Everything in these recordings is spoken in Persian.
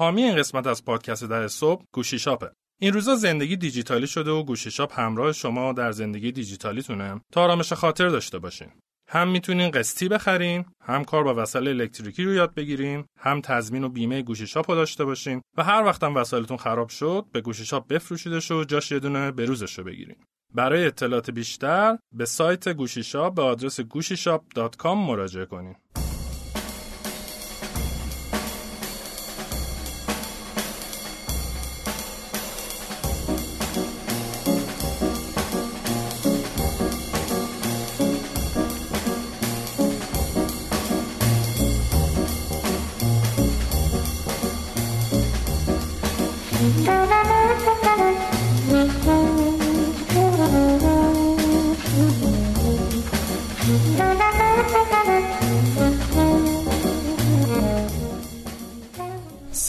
حامی این قسمت از پادکست در صبح گوشی شاپه. این روزا زندگی دیجیتالی شده و گوشی شاپ همراه شما در زندگی دیجیتالیتونه تا آرامش خاطر داشته باشین. هم می‌تونین قسطی بخرین، هم کار با وسایل الکتریکی رو یاد بگیرین، هم تضمین و بیمه گوشی شاپ رو داشته باشین و هر وقتم وسایلتون خراب شد به گوشی شاپ بفروشیدش و جاش یه دونه بروزش رو بگیرین. برای اطلاعات بیشتر به سایت گوشی شاپ به آدرس گوشیشاپ.com مراجعه کنین.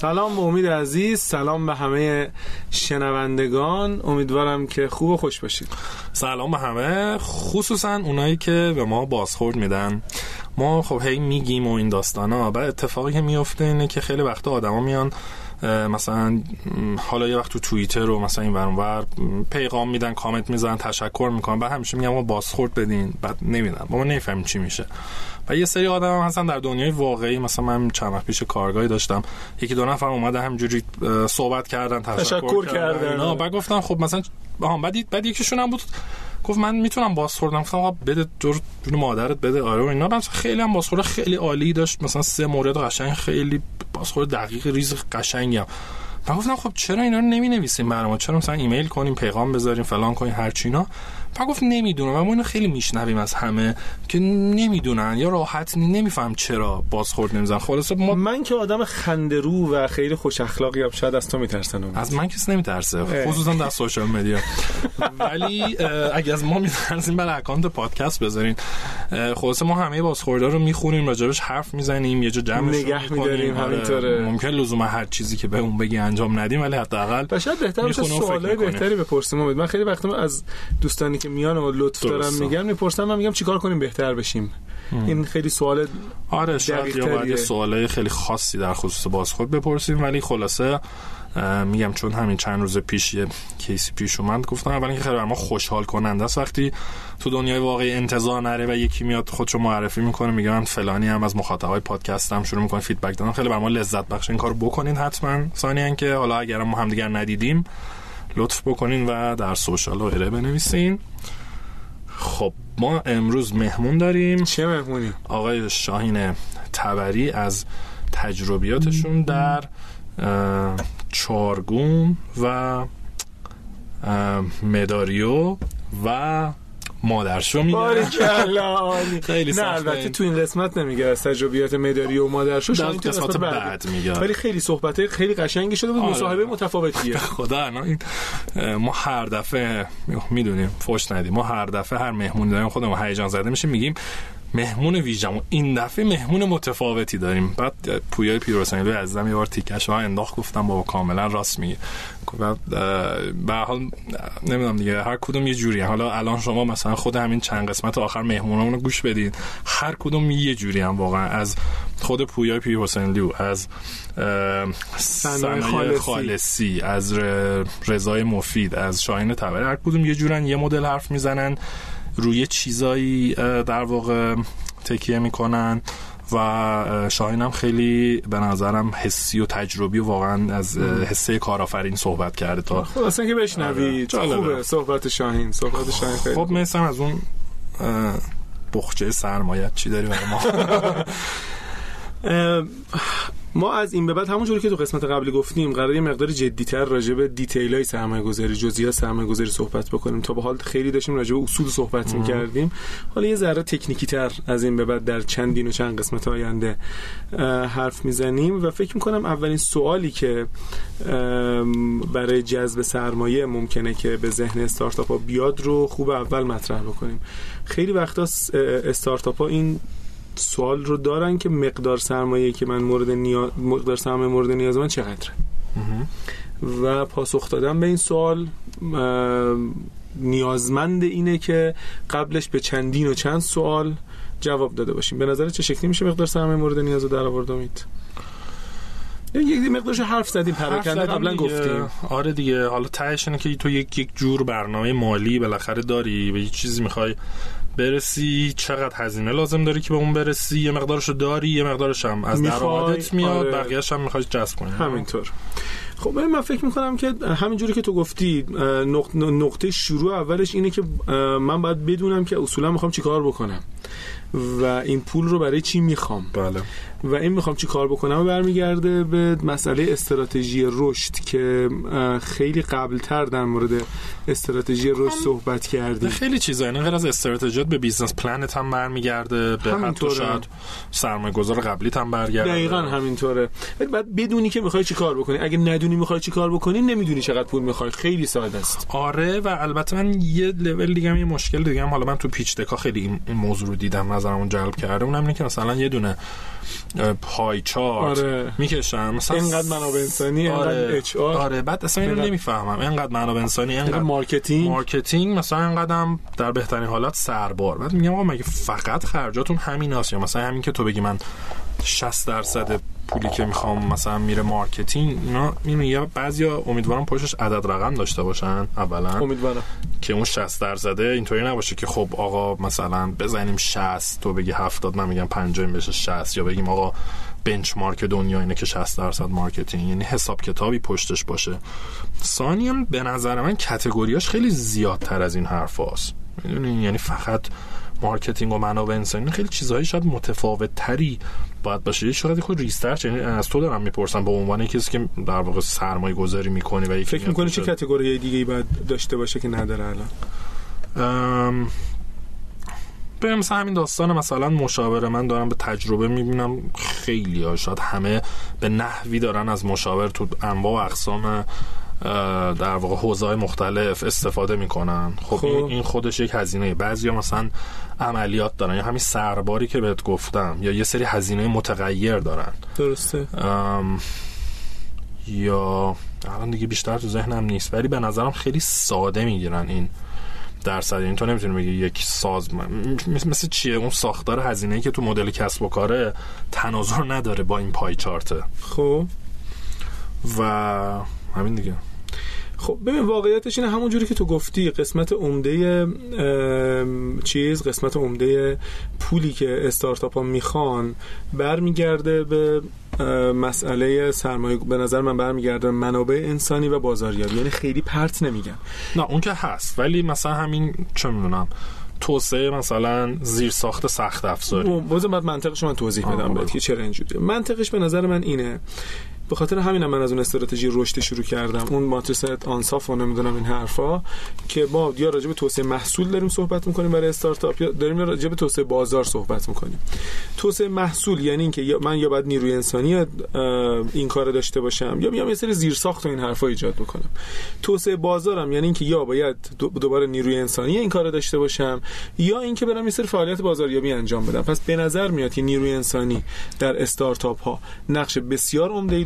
سلام به امید عزیز سلام به همه شنوندگان. امیدوارم که خوب و خوش باشید. سلام به همه. خصوصا اونایی که به ما بازخورد میدن. ما خب هی میگیم و این داستان ها بعد اتفاقی که میفته اینه که خیلی وقت آدما میان مثلا حالا یه وقت تو توییتر رو مثلا این ور پیغام میدن کامنت می‌زنن تشکر می‌کنن بعد همیشه میگم ما بازخورد بدین. بعد نمیدن ما نمی‌فهمیم چی میشه. و یه سری آدم هم هستن در دنیای واقعی. مثلا من چند وقت پیش کارگاهی داشتم. یکی دو نفر اومده همجوری صحبت کردن تشکر, تشکر کردن نه بعد گفتم خب مثلا بعد بعد یکیشون هم بود. گفت من می‌تونم بازخوردم. گفتم آقا بده دور جون مادرت بده. آره و اینا. من خیلی هم بازخورد. خیلی عالی داشت. مثلا سه مورد قشنگ خیلی بازخورد دقیق ریز قشنگم من گفتم خب چرا اینا رو نمی نویسیم برام چرا مثلا ایمیل کنیم پیغام بذاریم فلان کنیم هر چینا و گفت نمی‌دونم و ما اینو خیلی میشنویم از همه که نمی‌دونن. یا راحت نمیفهم چرا بازخورد نمیزن خلاص ما من که آدم خندرو و خیلی خوش اخلاقی هم شاید از تو میترسن از من کسی نمیترسه. خصوصا در سوشال مدیا ولی اگه از ما میترسین برای اکانت پادکست بذارین. خلاص ما همه بازخوردا رو می‌خونیم راجبش حرف می‌زنیم یه جا جمعش نگه میداریم آره، همینطوره. ممکن لزوما هر چیزی که به اون بگی انجام ندیم ولی حداقل شاید بهتر سوالای بهتری بپرسیم. من خیلی وقتا از دوستانی که میان و لطف دارم میگن می‌پرسن من میگم چیکار کنیم بهتر بشیم. این خیلی سوال آره شاید یا باید سوالای خیلی خاصی در خصوص بازخورد بپرسیم ولی خلاصه میگم چون همین چند روز پیش یه کیسی پیش اومد گفتم اولا که خیلی ما خوشحال کننده است. وقتی تو دنیای واقعی انتظار نره و یکی میاد خودشو معرفی می‌کنه میگه من فلانی هم از مخاطبای پادکستم شروع می‌کنه فیدبک دادن. خیلی بر ما لذت بخش. این کارو بکنین حتما. ثانیا که حالا اگر ما همدیگر ندیدیم لطف بکنین و در سوشال و بنویسین خب ما امروز مهمون داریم چه مهمونی؟ آقای شاهین تبری از تجربیاتشون در چارگون و مداریو و مادرشو میگه. خیلی نه البته تو این قسمت نمیگه از تجربیات مداری و مادرشو در قسمت بعد. میگه. ولی خیلی صحبت خیلی قشنگی شده بود آره. مصاحبه متفاوتیه. خدا نه ما هر دفعه می‌دونیم فوش ندیم. ما هر دفعه هر مهمونی داریم خودمون هیجان زده میشه میگیم مهمون ویژم این دفعه مهمون متفاوتی داریم. بعد پویای پیروسنگلوی عزیزم یه بار تیکش ها انداخت گفتم بابا کاملا راست میگه به حال نمی‌دونم دیگه هر کدوم یه جوری حالا الان شما مثلا خود همین چند قسمت آخر مهمونمون رو گوش بدید هر کدوم یه جوری هم واقعا. از خود پویای پیر حسین از سنای خالصی. از رضای مفید از شاهین تبری هر کدوم یه جورن یه مدل حرف می‌زنن. روی چیزایی در واقع تکیه می‌کنن و شاهین هم خیلی به نظرم حسی و تجربی و واقعا از حسه کارآفرین صحبت کرده تا خب اصلا که بشنوید آره. خوبه. صحبت شاهین. صحبت شاهین خیلی خب مثلا از اون بخچه سرمایت چی داری برای ما؟ ما از این به بعد همونجوری که تو قسمت قبلی گفتیم قرار یه مقدار جدیتر راجع به دیتیل های سرمایه گذاری جزئیات سرمایه گذاری صحبت بکنیم. تا به حال خیلی داشتیم راجع به اصول صحبت می‌کردیم. حالا یه ذره تکنیکی تر از این به بعد در چندین و چند قسمت آینده حرف می‌زنیم و فکر می‌کنم اولین سوالی که برای جذب سرمایه ممکنه که به ذهن استارتاپ ها بیاد رو خوب اول مطرح بکنیم. خیلی وقتا استارتاپ ها این سوال رو دارن که مقدار سرمایه که من مورد نیاز مقدار سرمایه مورد نیاز من چقدره؟ و پاسخ دادن به این سوال نیازمند اینه که قبلش به چندین و چند سوال جواب داده باشیم. به نظر چه شکلی میشه مقدار سرمایه مورد نیاز رو در آورد امید؟ یه مقدارش حرف زدیم پراکنده قبلا گفتیم. آره دیگه. حالا تهش اینه که تو یک یک جور برنامه مالی بالاخره داری و یه چیزی می‌خوای برسی چقدر هزینه لازم داری که به اون برسی؟ یه مقدارشو داری یه مقدارش هم از درآمدت میاد آره. بقیه‌اش هم می‌خوای جذب کنی. همینطور. خب من فکر می‌کنم که همینجوری که تو گفتی نقطه شروع اولش اینه که من باید بدونم که اصولا می‌خوام چیکار بکنم و این پول رو برای چی می‌خوام. بله. و این می‌خوام چی کار بکنم؟ برمیگرده به مسئله استراتژی رشد که خیلی قبلتر در مورد استراتژی رشد صحبت کردیم. خیلی چیزا یعنی غیر از استراتژیات به business plan ت هم برمیگرده به حتی شاید سرمایه گذار قبلی هم برگرده. دقیقا همینطوره. بعد بدونی که می‌خوای چی کار بکنی. اگه ندونی می‌خوای چی کار بکنی نمی‌دونی چقدر پول می‌خوای. خیلی ساده است. آره و البته من یه لول دیگه یه مشکل دیگه هم حالا من تو pitch deck ا خیلی این موضوع رو دیدم نظرمون جلب کرده. اونم اینه که مثلا یه دونه pie chart آره. می‌کشم. مثلا اینقدر منابع انسانی آره. HR ه بعد اصلا اینو نمی‌فهمم. اینقدر منابع انسانی اینقدر marketing. marketing مثلا اینقدر در بهترین حالت سربار. بعد میگم آقا مگه فقط خرجاتون همین هست یا مثلا همین که تو بگی من 60 درصد پولی که می‌خوام مثلا میره marketing اینا اینو یه بعضیا امیدوارم پشتش عدد رقم داشته باشن اولا. امیدوارم. که اون 60 درصده اینطوری نباشه که خب آقا مثلا بزنیم 60 تو بگی 70 من میگم 50 بشه 60 یا بگیم آقا benchmark دنیا اینه که 60 درصد marketing. یعنی حساب کتابی پشتش باشه. ثانیا هم به نظر من category هاش خیلی زیادتر از این حرف هاست یعنی فقط marketing و منابع انسانی. خیلی چیزهایی شاید متفاوت تری باید باشه. یه شاید خود research یعنی از تو دارم می‌پرسم به عنوان کسی که در واقع سرمایه گذاری می‌کنه و فکر می‌کنی چه category دیگه ای باید داشته باشه که نداره الان؟ به مثلا همین داستان مثلا مشاوره من دارم به تجربه می‌بینم. خیلی ها شاید همه به نحوی دارن از مشاور تو انواع و اقسام در واقع حوزه مختلف استفاده می‌کنن. خب, خب. این خودش یک هزینه. بعضی مثلا عملیات دارن یا همین سرباری که بهت گفتم یا یه سری هزینه متغیر دارن. درسته. یا الان دیگه بیشتر تو ذهنم نیست ولی به نظرم خیلی ساده می‌گیرن این درصد. این یعنی تو نمی‌تونی بگی یک ساز مثل چیه؟ اون ساختار هزینه که تو مدل کسب و کاره تناظر نداره با این پای چارته خب. و همین دیگه. خب ببین واقعیتش اینه همون جوری که تو گفتی قسمت عمده چیز قسمت عمده پولی که استارتاپ ها می‌خوان برمیگرده به مسئله سرمایه به نظر من برمیگرده منابع انسانی و بازاریابی. یعنی خیلی پرت نمیگن. نه اون که هست ولی مثلا همین چه می‌دونم توسعه مثلا زیر ساخت سخت افزاری. بازم بعد منطقش من توضیح بدم بهت که چرا اینجوریه منطقش به نظر من اینه به خاطر همینم من از اون استراتژی رشد شروع کردم. اون ماتریس آنصاف و نمی‌دونم این حرفا که ما یا راجع به توسعه محصول داریم صحبت می‌کنیم برای استارتاپ یا داریم راجع به توسعه بازار صحبت می‌کنیم. توسعه محصول یعنی اینکه من یا باید نیروی انسانی این کار داشته باشم یا میام یه سری زیرساخت و این حرفا ایجاد می‌کنم توسعه بازارم یعنی اینکه یا باید دوباره نیروی انسانی این کار داشته باشم یا اینکه برم یه سری فعالیت بازاریابی انجام بدم. پس به نظر میاد که نیروی انسانی در استارتاپ ها نقش بسیار عمده ای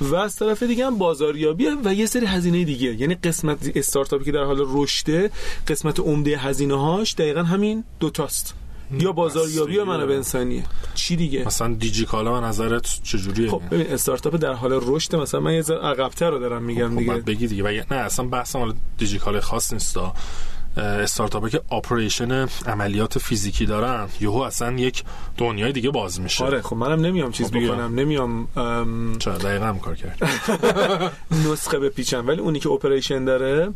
و از طرف دیگه هم بازاریابی و یه سری هزینه دیگه. یعنی قسمت استارتاپی که در حال رشده قسمت عمده هزینه هاش دقیقا همین دوتاست یا بازاریابی یا منابع انسانیه. چی دیگه؟ مثلا دیجیکالا به نظرت چجوریه؟ خب ببین استارتاپ در حال رشد مثلا من یه ذره عقب‌تر رو دارم میگم خب دیگه. بگی دیگه. و نه اصلا بحثم دیجیکال خاص نیستا استارتاپ که operation عملیات فیزیکی دارن. یهو اصلا یک دنیای دیگه باز میشه. آره خب منم نمیام چیز خب بکنم. نمیام چرا؟ دقیقا هم کار کرد نسخه بپیچم. ولی اونی که operation داره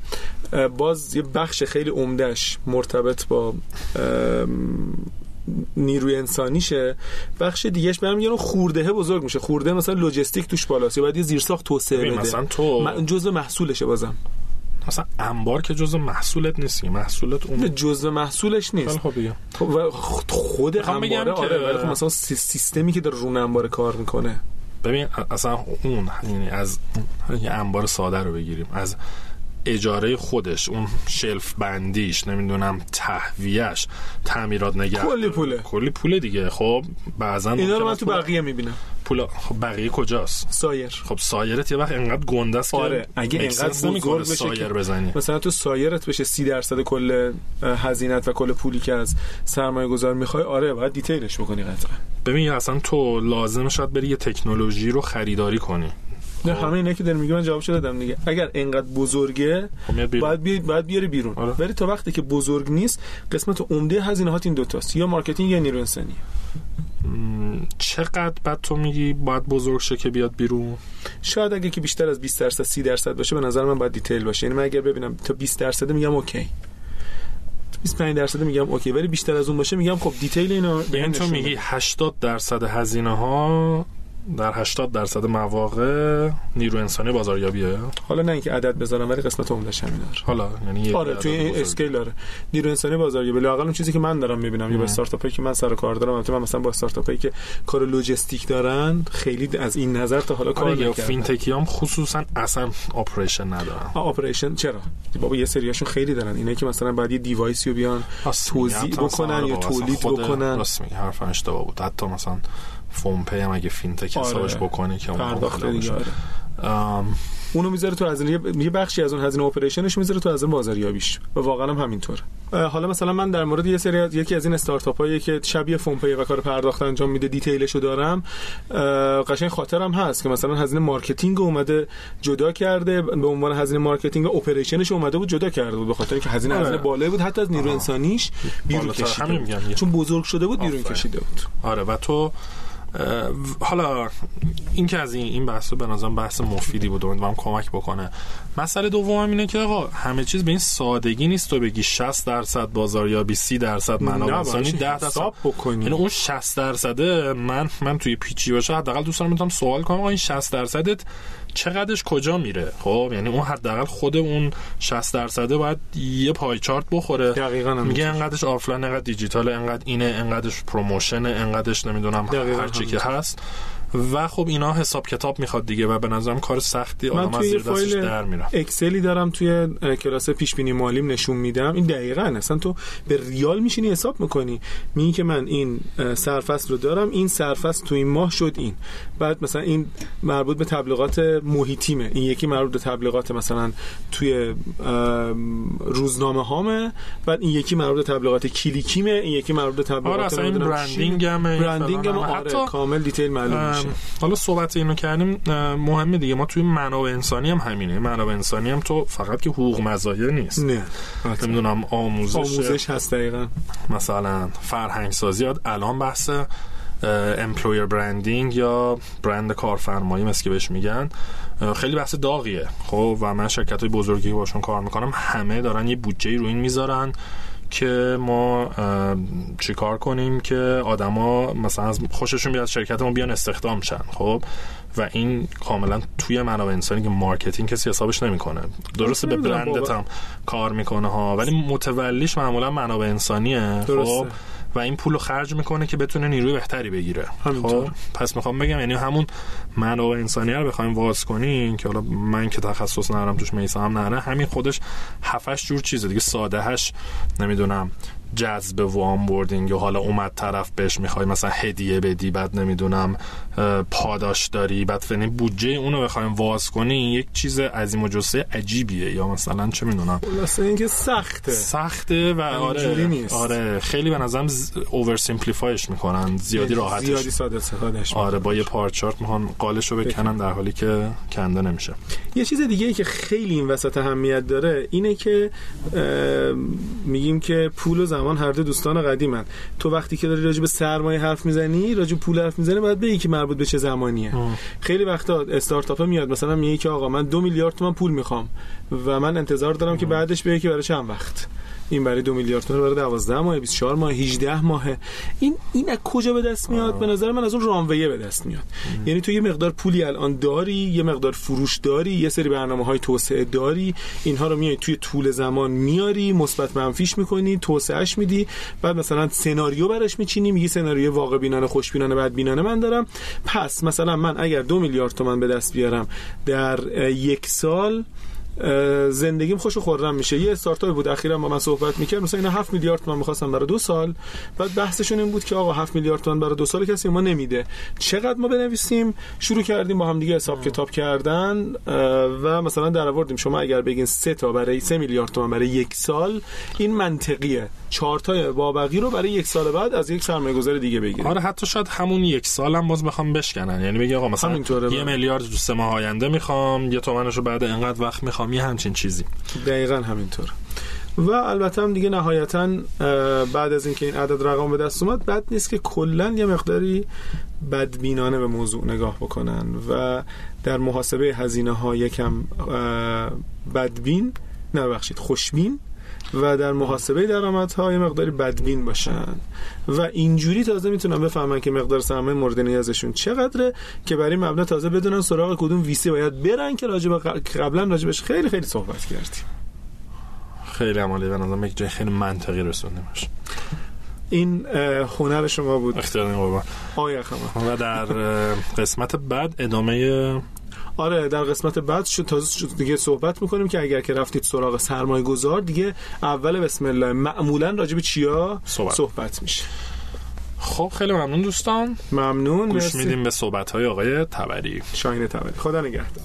باز یه بخش خیلی عمدهش مرتبط با نیروی انسانیشه. بخش دیگهش برم یه خورده بزرگ میشه. خورده مثلا لوجستیک توش بالاست. یا باید یه زیرساخت توسعه بده. مثلا تو جزء محصولشه بازم. مثلا انبار که جزء محصولت نیست محصولت اون جزء محصولش نیست. خب خب خود انباره آره ولی خب مثلا سیستمی که در رون انبار کار می‌کنه. ببین اصلا اون یعنی از یه انبار ساده رو بگیریم. از اجاره خودش اون شلف بندیش نمی‌دونم تهویهش تعمیرات نگه کلی پوله. کلی پوله دیگه. خب بعضا اینا رو من تو بقیه می‌بینم. پول خب بقیه کجاست؟ سایر. خب سایرت یه وقت انقدر گنده است آره اگه انقدر بزرگ بشه سایر بزنی. مثلا تو سایرت بشه 30 درصد کل هزینت و کل پولی که از سرمایه گذار می‌خوای آره باید detail ش بکنی قطعا. ببین اصلا تو لازم شد بری یه تکنولوژی رو خریداری کنی. نه همه اینا که دارم میگم من جوابش دادم دیگه. اگر انقدر بزرگه خب باید بی... باید بیاری بیرون. آره. ولی تا وقتی که بزرگ نیست قسمت عمده هزینه هات این دوتاست. یا marketing یا نیرو انسانی چقدر بعد تو میگی؟ باید بزرگ شه که بیاد بیرون. شاید اگه که بیشتر از 20 درصد 30 درصد باشه به نظر من باید detail باشه. یعنی من اگر ببینم تا 20 درصد میگم اوکی. 25 درصد میگم okay. ولی بیشتر از اون باشه میگم خب detail اینو یعنی تو میگی 80 درصد هزینه ها در 80 درصد مواقع نیرو انسانی بازاریابیه؟ حالا نه اینکه عدد بذارم ولی قسمت عمدهش همین داره. حالا یعنی آره توی این scale داره. نیرو انسانی بازاریابی لاقل اون چیزی که من دارم می‌بینم یا با استارتاپی که من سر کار دارم البته من مثلا با استارتاپی که کار لوجستیک دارن خیلی از این نظر تا حالا کار آره fintech ی هم خصوصا اصلا operation ندارن. اپریشن چرا؟ بابا یه سریاشون خیلی دارن. اینه که مثلا بعد یه device ی رو بیان توزیع بکنن یا تولید بکنن. راست میگی حرف اشتباه بود. حتی مثلا فون پی هم اگه fintech آره. حسابش بکنی که پرداخت دیگه آره. اونو می‌ذاره تو هزینه یه بخشی از اون هزینه operation ش می‌ذاره تو هزینه بازاریابیش. و واقعا هم همینطوره حالا مثلا من در مورد یه سری یکی از این استارتاپ هایی که شبیه فون پی و کار پرداخت انجام میده detail شو دارم. قشنگ خاطرم هست که مثلا هزینه marketing اومده جدا کرده به عنوان هزینه مارکتینگ و operation ش اومده بود جدا کرده بود به خاطر اینکه هزینه هزینه بالایی بود حتی از نیرو انسانیش بیرون کشیده چون بزرگ شده بود بیرون کشیده بود. آره و تو حالا این که از این این بحث به نظرم بحث مفیدی بود و هم کمک بکنه. مسئله دوم اینه که آقا همه چیز به این سادگی نیست تو بگی 60 درصد بازاریابی 30 درصد منابع انسانی 10 درصد بکنی. یعنی اون 60 درصده من من توی پیچی باشه حداقل دوست دارم می‌تونم سوال کنم. آقا این 60 درصدت چقدرش کجا میره؟ خب یعنی اون حداقل خود اون 60 درصده باید یه pie chart بخوره. دقیقاً میگه انقدرش آفلاین انقدر دیجیتال انقدر اینه انقدرش promotion انقدرش نمی‌دونم هر چی که هست. و خب اینا حساب کتاب می‌خواد دیگه و به نظرم کار سختی آدم از زیر دستش در میره. Excel ی دارم توی کلاس پیش بینی مالیم نشون میدم. این دقیقا اصلا تو به ریال میشینی حساب می‌کنی. میگی که من این سرفصل رو دارم این سرفصل تو این ماه شد این. بعد مثلا این مربوط به تبلیغات محیطیمه. این یکی مربوط به تبلیغات مثلا توی روزنامه هامه. بعد این یکی مربوط به تبلیغات کلیکیمه. این یکی مربوط به تبلیغات آره اصلا این برندینگ هم برندینگ هم آره کامل دیتیل معلوم میشه. حالا صحبت اینو کردیم مهمه دیگه. ما توی منابع انسانی هم همینه. منابع انسانی هم تو فقط که حقوق مزایا نیست. نه. نمی‌دونم آموزش. آموزش هست دقیقا. مثلا فرهنگ سازی الان بحث employer branding یا برند کارفرمایی مثل که بهش میگن. خیلی بحث داغیه. خب و من شرکت های بزرگی باشون کار می‌کنم همه دارن یه بودجه رو این می‌ذارن که ما چیکار کنیم که آدما مثلا از خوششون بیاد شرکت ما بیان استخدام شن خب؟ و این کاملا توی منابع انسانی که marketing کسی حسابش نمی‌کنه. درسته به برندت هم کار می‌کنه ها ولی متولیش معمولا منابع انسانیه خب؟ و این پول رو خرج می‌کنه که بتونه نیروی بهتری بگیره. خب پس می‌خوام بگم یعنی همون منابع انسانی رو بخوایم واز کنیم که حالا من که تخصص ندارم توش میسا هم نره همین خودش هفتش جور چیزه دیگه سادهش نمی‌دونم جذب و آنبوردینگ و حالا اومد طرف بهش می‌خوای مثلا هدیه بدی بعد نمی‌دونم پاداش داری بعد فنی بودجه اونو بخوایم واز کنی یک چیز عظیم و جسه عجیبیه. یا مثلا چه می‌دونم. خلاصه اینکه سخته. سخته و آره نیست. آره. خیلی به نظرم اوور سیمپلیفایش می‌کنن. زیادی راحتش. زیادی ساده استفادهش آره با یه پارچارت می‌خوان قالش رو بکنن در حالی که کنده نمیشه. یه چیز دیگه ای که خیلی این وسط اهمیت داره اینه که میگیم که پول و زمان هر دو دوستان قدیمن تو وقتی که داری راجع به سرمایه حرف می‌زنی راجع پول حرف می‌زنی باید بگی که مربوط به چه زمانیه آه. خیلی وقتا استارتاپ میاد مثلا میگه که آقا من دو میلیارد تومن پول می‌خوام و من انتظار دارم آه. که بعدش بگه که برای چند وقت این برای دو میلیارد تومان برای 12 ماه 24 ماه 18 ماه این این از کجا به دست میاد؟ به نظر من از اون رانویه به دست میاد. ام. یعنی تو یه مقدار پولی الان داری یه مقدار فروش داری یه سری برنامه های توسعه داری. اینها رو میای توی طول زمان میاری مثبت منفیش می‌کنی توسعهش میدی. بعد مثلا سناریو براش میچینی میگی سناریو واقع بینانه خوش بینانه بعد بینانه من دارم. پس مثلا من اگر دو میلیارد تومان به دست بیارم در یک سال زندگیم خوش و خورم میشه. یه استارتاپ بود اخیرا با من صحبت می‌کرد. مثلا اینا 7 میلیارد تومان می‌خواستن برای دو سال. بعد بحثشون این بود که آقا 7 میلیارد تومان برای دو سال کسی ما نمیده. چقدر ما بنویسیم؟ شروع کردیم با هم دیگه حساب کتاب کردن و مثلا در آوردیم. شما اگر بگین سه تا برای 3 میلیارد تومان برای یک سال این منطقیه. چهار تا بابقی رو برای یک سال بعد از یک سرمایه‌گذار دیگه بگیریم آره حتی شاید همون یک سال هم باز بخوام بشکنن. یعنی بگی آقا مثلا یه میلیارد تو سه ماه آینده می‌خوام یه تومنشو بعد انقدر وقت می‌خوام. یه همچین چیزی. دقیقا همینطور. و البته هم دیگه نهایتا بعد از اینکه این عدد رقم به دست اومد بد نیست که کلا یه مقداری بدبینانه به موضوع نگاه بکنن و در محاسبه هزینه ها یکم بدبین نه خوشبین و در محاسبه درآمدها یه مقداری بدبین باشن. و اینجوری تازه می‌تونن بفهمن که مقدار سرمایه مورد نیازشون چقدره که برای مبنا تازه بدونن سراغ کدوم ویسی باید برن که راجب قبلا راجبش خیلی خیلی صحبت کردیم. خیلی عمالی. به نظرم یک جای خیلی منطقی رسونده باشه. این هنر شما بود. اختیار قربان. و در قسمت بعد ادامه آره در قسمت بعد شد تازه شد. دیگه صحبت می‌کنیم که اگر که رفتید سراغ سرمایه گذار دیگه اول بسم الله. معمولا راجب چیا صحبت, صحبت میشه. خب خیلی ممنون دوستان. ممنون گوش میدیم به صحبت های آقای تبری. شاین تبری. خدا نگهدار.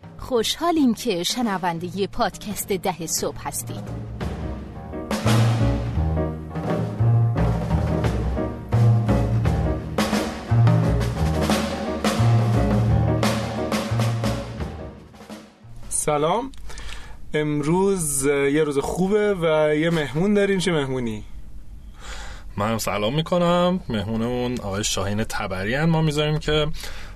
خوشحالیم که شنونده پادکست ده صبح هستید سلام. امروز یه روز خوبه و یه مهمون داریم. چه مهمونی؟ من سلام می‌کنم. مهمونمون آقای شاهین تبری ما می‌ذاریم که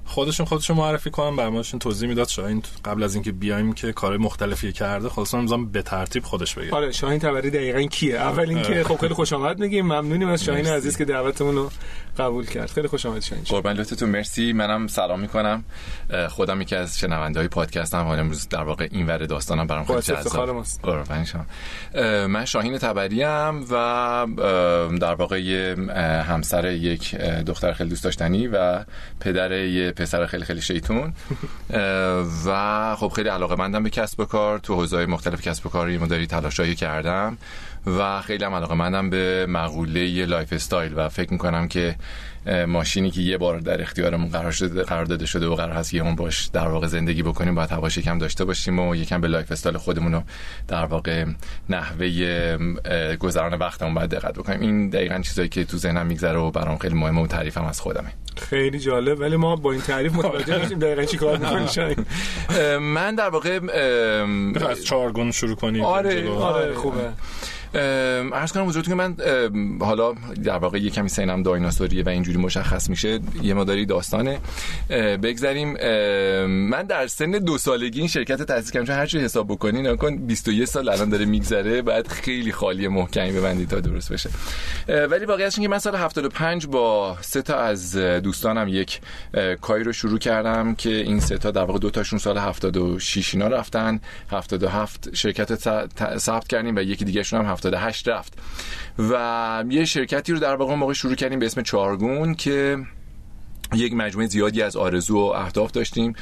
خودشون خودشون معرفی کنم برامشون توضیح می‌داد شاهین قبل از اینکه بیایم که کار مختلفی کرده خودشون می‌ذارم به ترتیب خودش بگه آره شاهین تبری دقیقاً کیه؟ اول اینکه خب خیلی خوش آمد میگیم ممنونیم از شاهین عزیز که دعوتمون رو قبول کرد. خیلی خوش آمد شاهین قربان لطفتون مرسی. منم سلام می‌کنم. خودم یکی از شنونده های پادکست هم امروز در واقع این ور داستانم برام خیلی جذاب. قربان شما. من شاهین تبری ام و در واقع همسر یک دختر خیلی دوست داشتنی و پدر یه پسر خیلی خیلی شیطون. و خب خیلی علاقه مندم به کسب و کار. تو حوزه‌های مختلف کسب و کاری مداری تلاشایی کردم و خیلی هم علاقه مندم به مقوله lifestyle و فکر می‌کنم که ماشینی که یه بار در اختیارمون قرار شده قرار داده شده و قرار هست یه اون باش در واقع زندگی بکنیم باید هواش یکم داشته باشیم و یکم به lifestyle خودمون رو در واقع نحوه گذران وقتمون باید دقت بکنیم. این دقیقا چیزایی که تو ذهنم میگذره و برام خیلی مهمه و تعریفم از خودمه. خیلی جالب. ولی ما با این تعریف متوجه نشیم دقیقا چی کار می‌کنیم. من در واقع از چهارگون شروع کنیم. آره آره خوبه. عرض کنم حضورتون که من حالا در واقع یه کمی سینم دایناسوریه و اینجوری مشخص میشه یه مداری داستانه. بگذاریم من در سن دو سالگی این شرکت تأسیس کردم چون هر چی حساب بکنی نکن 21 سال الان داره میگذره بعد خیلی خالی محکمی ببندی تا درست بشه. ولی واقعیتش که من سال 75 با سه تا از دوستانم یک کاری رو شروع کردم که این سه تا در واقع دو تاشون سال 76 اینا رفتن. 77 شرکت ثبت کردیم و یکی دیگه هم 78 رفت. و یه شرکتی رو در واقع موقع شروع کردیم به اسم چارگون که یک مجموعه زیادی از آرزو و اهداف داشتیم.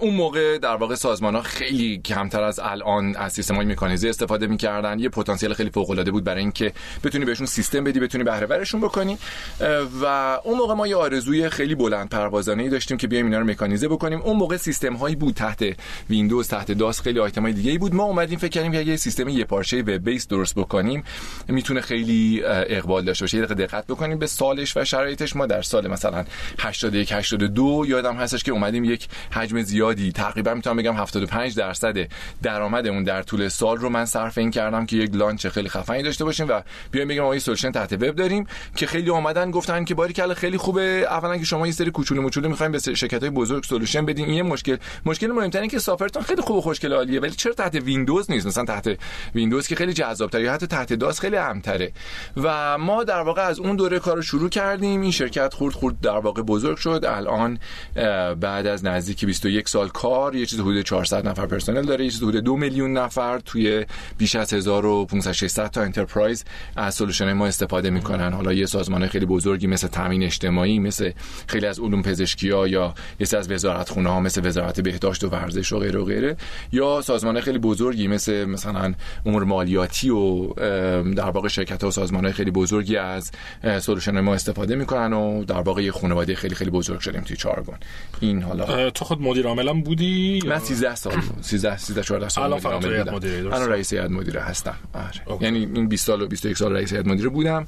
اون موقع در واقع سازمان ها خیلی کمتر از الان از سیستم های مکانیزه استفاده می‌کردن. یه پتانسیل خیلی فوق العاده بود برای اینکه بتونی بهشون سیستم بدی بتونی بهره ورشون بکنی. و اون موقع ما یه آرزوی خیلی بلند پروازانه ای داشتیم که بیایم اینا رو مکانیزه بکنیم. اون موقع سیستم هایی بود تحت ویندوز تحت داس خیلی آیتم های دیگه ای بود. ما اومدیم فکر کردیم که اگه سیستم یه پارچه وب بیس درست بکنیم می‌تونه خیلی اقبال داشته باشه. یه دقت بکنیم به سالش و شرایطش. ما در سال مثلا 81 82 یادم هستش که اومدیم یک حجم زیادی. تقریبا می‌تونم بگم 75 درصد درآمد اون در طول سال رو من صرف این کردم که یک launch خیلی خفنی داشته باشیم و بیایم بگم یه solution تحت وب داریم که خیلی اومدن گفتن که باریکلا خیلی خوبه. اولا که شما یه سری کوچولو موچولو می‌خوایم به شرکت های بزرگ solution بدین. این مشکل. مشکل مهمتر اینه که software تون خیلی خوب و خوشگل عالیه ولی چرا تحت ویندوز نیست؟ مثلا تحت ویندوز که خیلی جذاب یا حتی تحت DOS خیلی امتره و ما در واقع از اون دوره کار رو شروع کردیم. این شرکت خورد خورد در واقع بزرگ شد. الان بعد از نزدیک 21 سال کار یه چیز حدود 400 نفر پرسنل داره یه چیز حدود 2 میلیون نفر توی بیش از 1500 600 تا enterprise از solution ما استفاده می‌کنن. حالا یه سازمان خیلی بزرگی مثل تامین اجتماعی مثل خیلی از علوم پزشکی ها یا یه از وزارت خونه ها مثل وزارت بهداشت و ورزش و غیره و غیره یا سازمان خیلی بزرگی مثل مثلا امور مالیاتی و در واقع شرکت ها و سازمان های خیلی بزرگی از سولوشن ما استفاده می‌کنن و در واقع یه خانواده خیلی خیلی بزرگ شدیم توی چارگون این حالا تو خود مدیر عامل بودی؟ من 13 سال 13 13 14 سال الان فقط مدیر الان رئیس هیئت مدیره هستم. آره. یعنی این 20 سال و 21 سال رئیس هیئت مدیره بودم.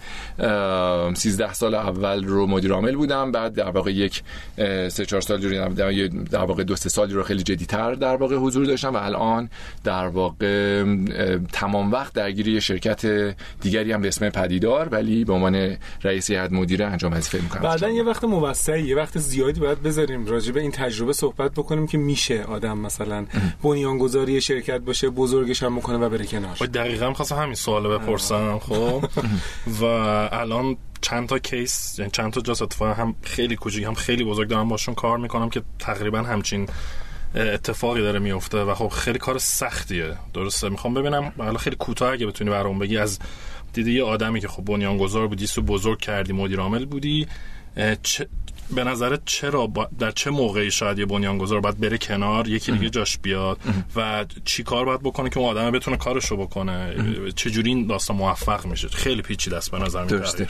13 سال اول رو مدیر عامل بودم. بعد در واقع یک سه چهار سال در واقع دو سه سالی رو خیلی جدیتر در واقع حضور داشتم و الان در واقع تمام وقت درگیری شرکت دیگری هم به اسم پدیدار ولی به عنوان رئیس هیئت مدیره انجام وظیفه می‌کنم. بعدا یه وقت یه وقت زیادی باید بذاریم راجع به این تجربه صحبت بکنیم که میشه آدم مثلا بنیانگذاری شرکت باشه بزرگش هم می‌کنه و بره کنار دقیقاً خواستم همین سوال بپرسم خب؟ و الان چند تا کیس یعنی چند تا جاس هم خیلی کوچیک هم خیلی بزرگ دارم باشون کار می‌کنم که تقریبا همچین اتفاقی داره میفته و خب خیلی کار سختیه. درسته؟ می‌خوام ببینم حالا خیلی کوتاه اگه بتونی برام بگی از دیدی یه آدمی که خب بنیانگذار بودی سو بزرگ کردی مدیر عامل بودی به نظرت چرا در چه موقعی شاید یه بنیانگذار باید بره کنار؟ یکی دیگه جاش بیاد. و چی کار باید بکنه که اون آدم بتونه کارشو بکنه؟ چجوری این داستان موفق میشه؟ خیلی پیچیده است به نظر میاد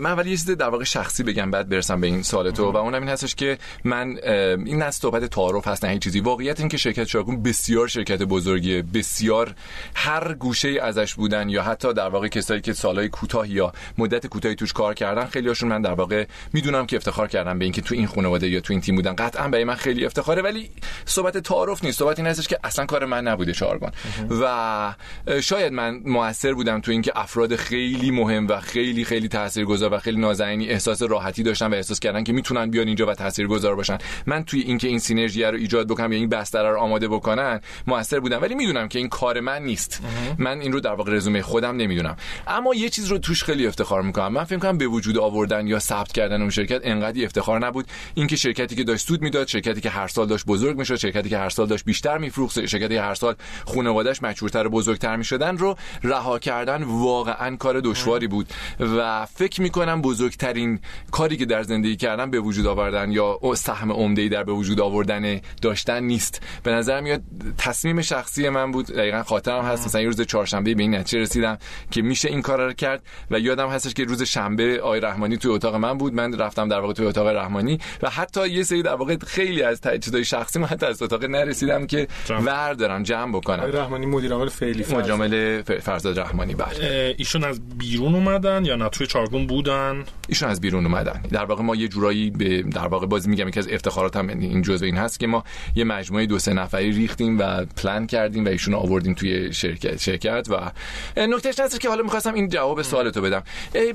من ولی یه چیز در واقع شخصی بگم بعد برسم به این سوال تو. و اونم این هستش که من این از صحبت تعارف هست نه هیچ چیزی. واقعیت این که شرکت شاگون بسیار شرکت بزرگیه. بسیار هر گوشه ازش بودن یا حتی در واقع کسایی که سالهای کوتاه یا مدت کوتاهی توش کار کردن خیلی هاشون من در واقع می‌دونم که افتخار کردم به اینکه تو این خانواده یا تو این تیم بودن. قطعا برای من خیلی افتخاره ولی صحبت تعارف نیست. صحبت این هستش که اصلا کار من نبوده چارگان و شاید من موثر بودم تو اینکه افراد خیلی مهم و خیلی خیلی تاثیرگذار و خیلی نازنینی احساس راحتی داشتن و احساس کردن که می‌تونن بیان اینجا و تاثیرگذار باشن. من توی اینکه این سینرژی رو ایجاد بکنم یا این بستر رو آماده بکنن موثر بودم. ولی می‌دونم که این کار من نیست. من این رو در واقع رزومه خودم نمی‌دونم. اما یه چیز رو توش خیلی افتخار می‌کنم. من فکر کنم به وجود آوردن یا ثبت کردن اون شرکت انقدر افتخار نبود. اینکه شرکتی که داشت سود می‌داد شرکتی که هر سال داشت بزرگ می‌شد شرکتی که هر سال داشت بیشتر میفروخت شرکتی که هر سال خانواده‌اش مچورتر و بزرگتر می‌شدن رو رها کردن واقعا کار دشواری بود. و فکر می‌کنم بزرگترین کاری که در زندگی کردن به وجود آوردن یا سهم عمده در به وجود آوردن داشتن نیست. به نظر میاد تصمیم شخصی من بود دقیقا خاطرم هست. مثلا یه روز چهارشنبه به این نتیجه رسیدم که میشه این کار رو کرد و یادم هستش که روز شنبه آقای رحمانی توی اتاق من بود. من رفتم در واقع توی اتاق رحمانی و حتی یه سری در واقع خیلی از چیزای شخصی من حتی از اتاق نرسیدم که ور دارم جمع بکنم. آقای رحمانی مدیر عامل فعلی فرزاد. رحمانی بله. ایشون از بیرون اومدن یا نه؟ توی چارگون بودن. ایشون از بیرون اومدن. در واقع ما یه جورایی به در واقع باز میگم یکی از افتخاراتم این جزء این هست که ما یه مجموعه دو سه نفری ریختیم و پلان کردیم و ایشون آوردیم توی شرکت شرکت و نکتهش هست که حالا می‌خواستم این جواب سوالتو بدم.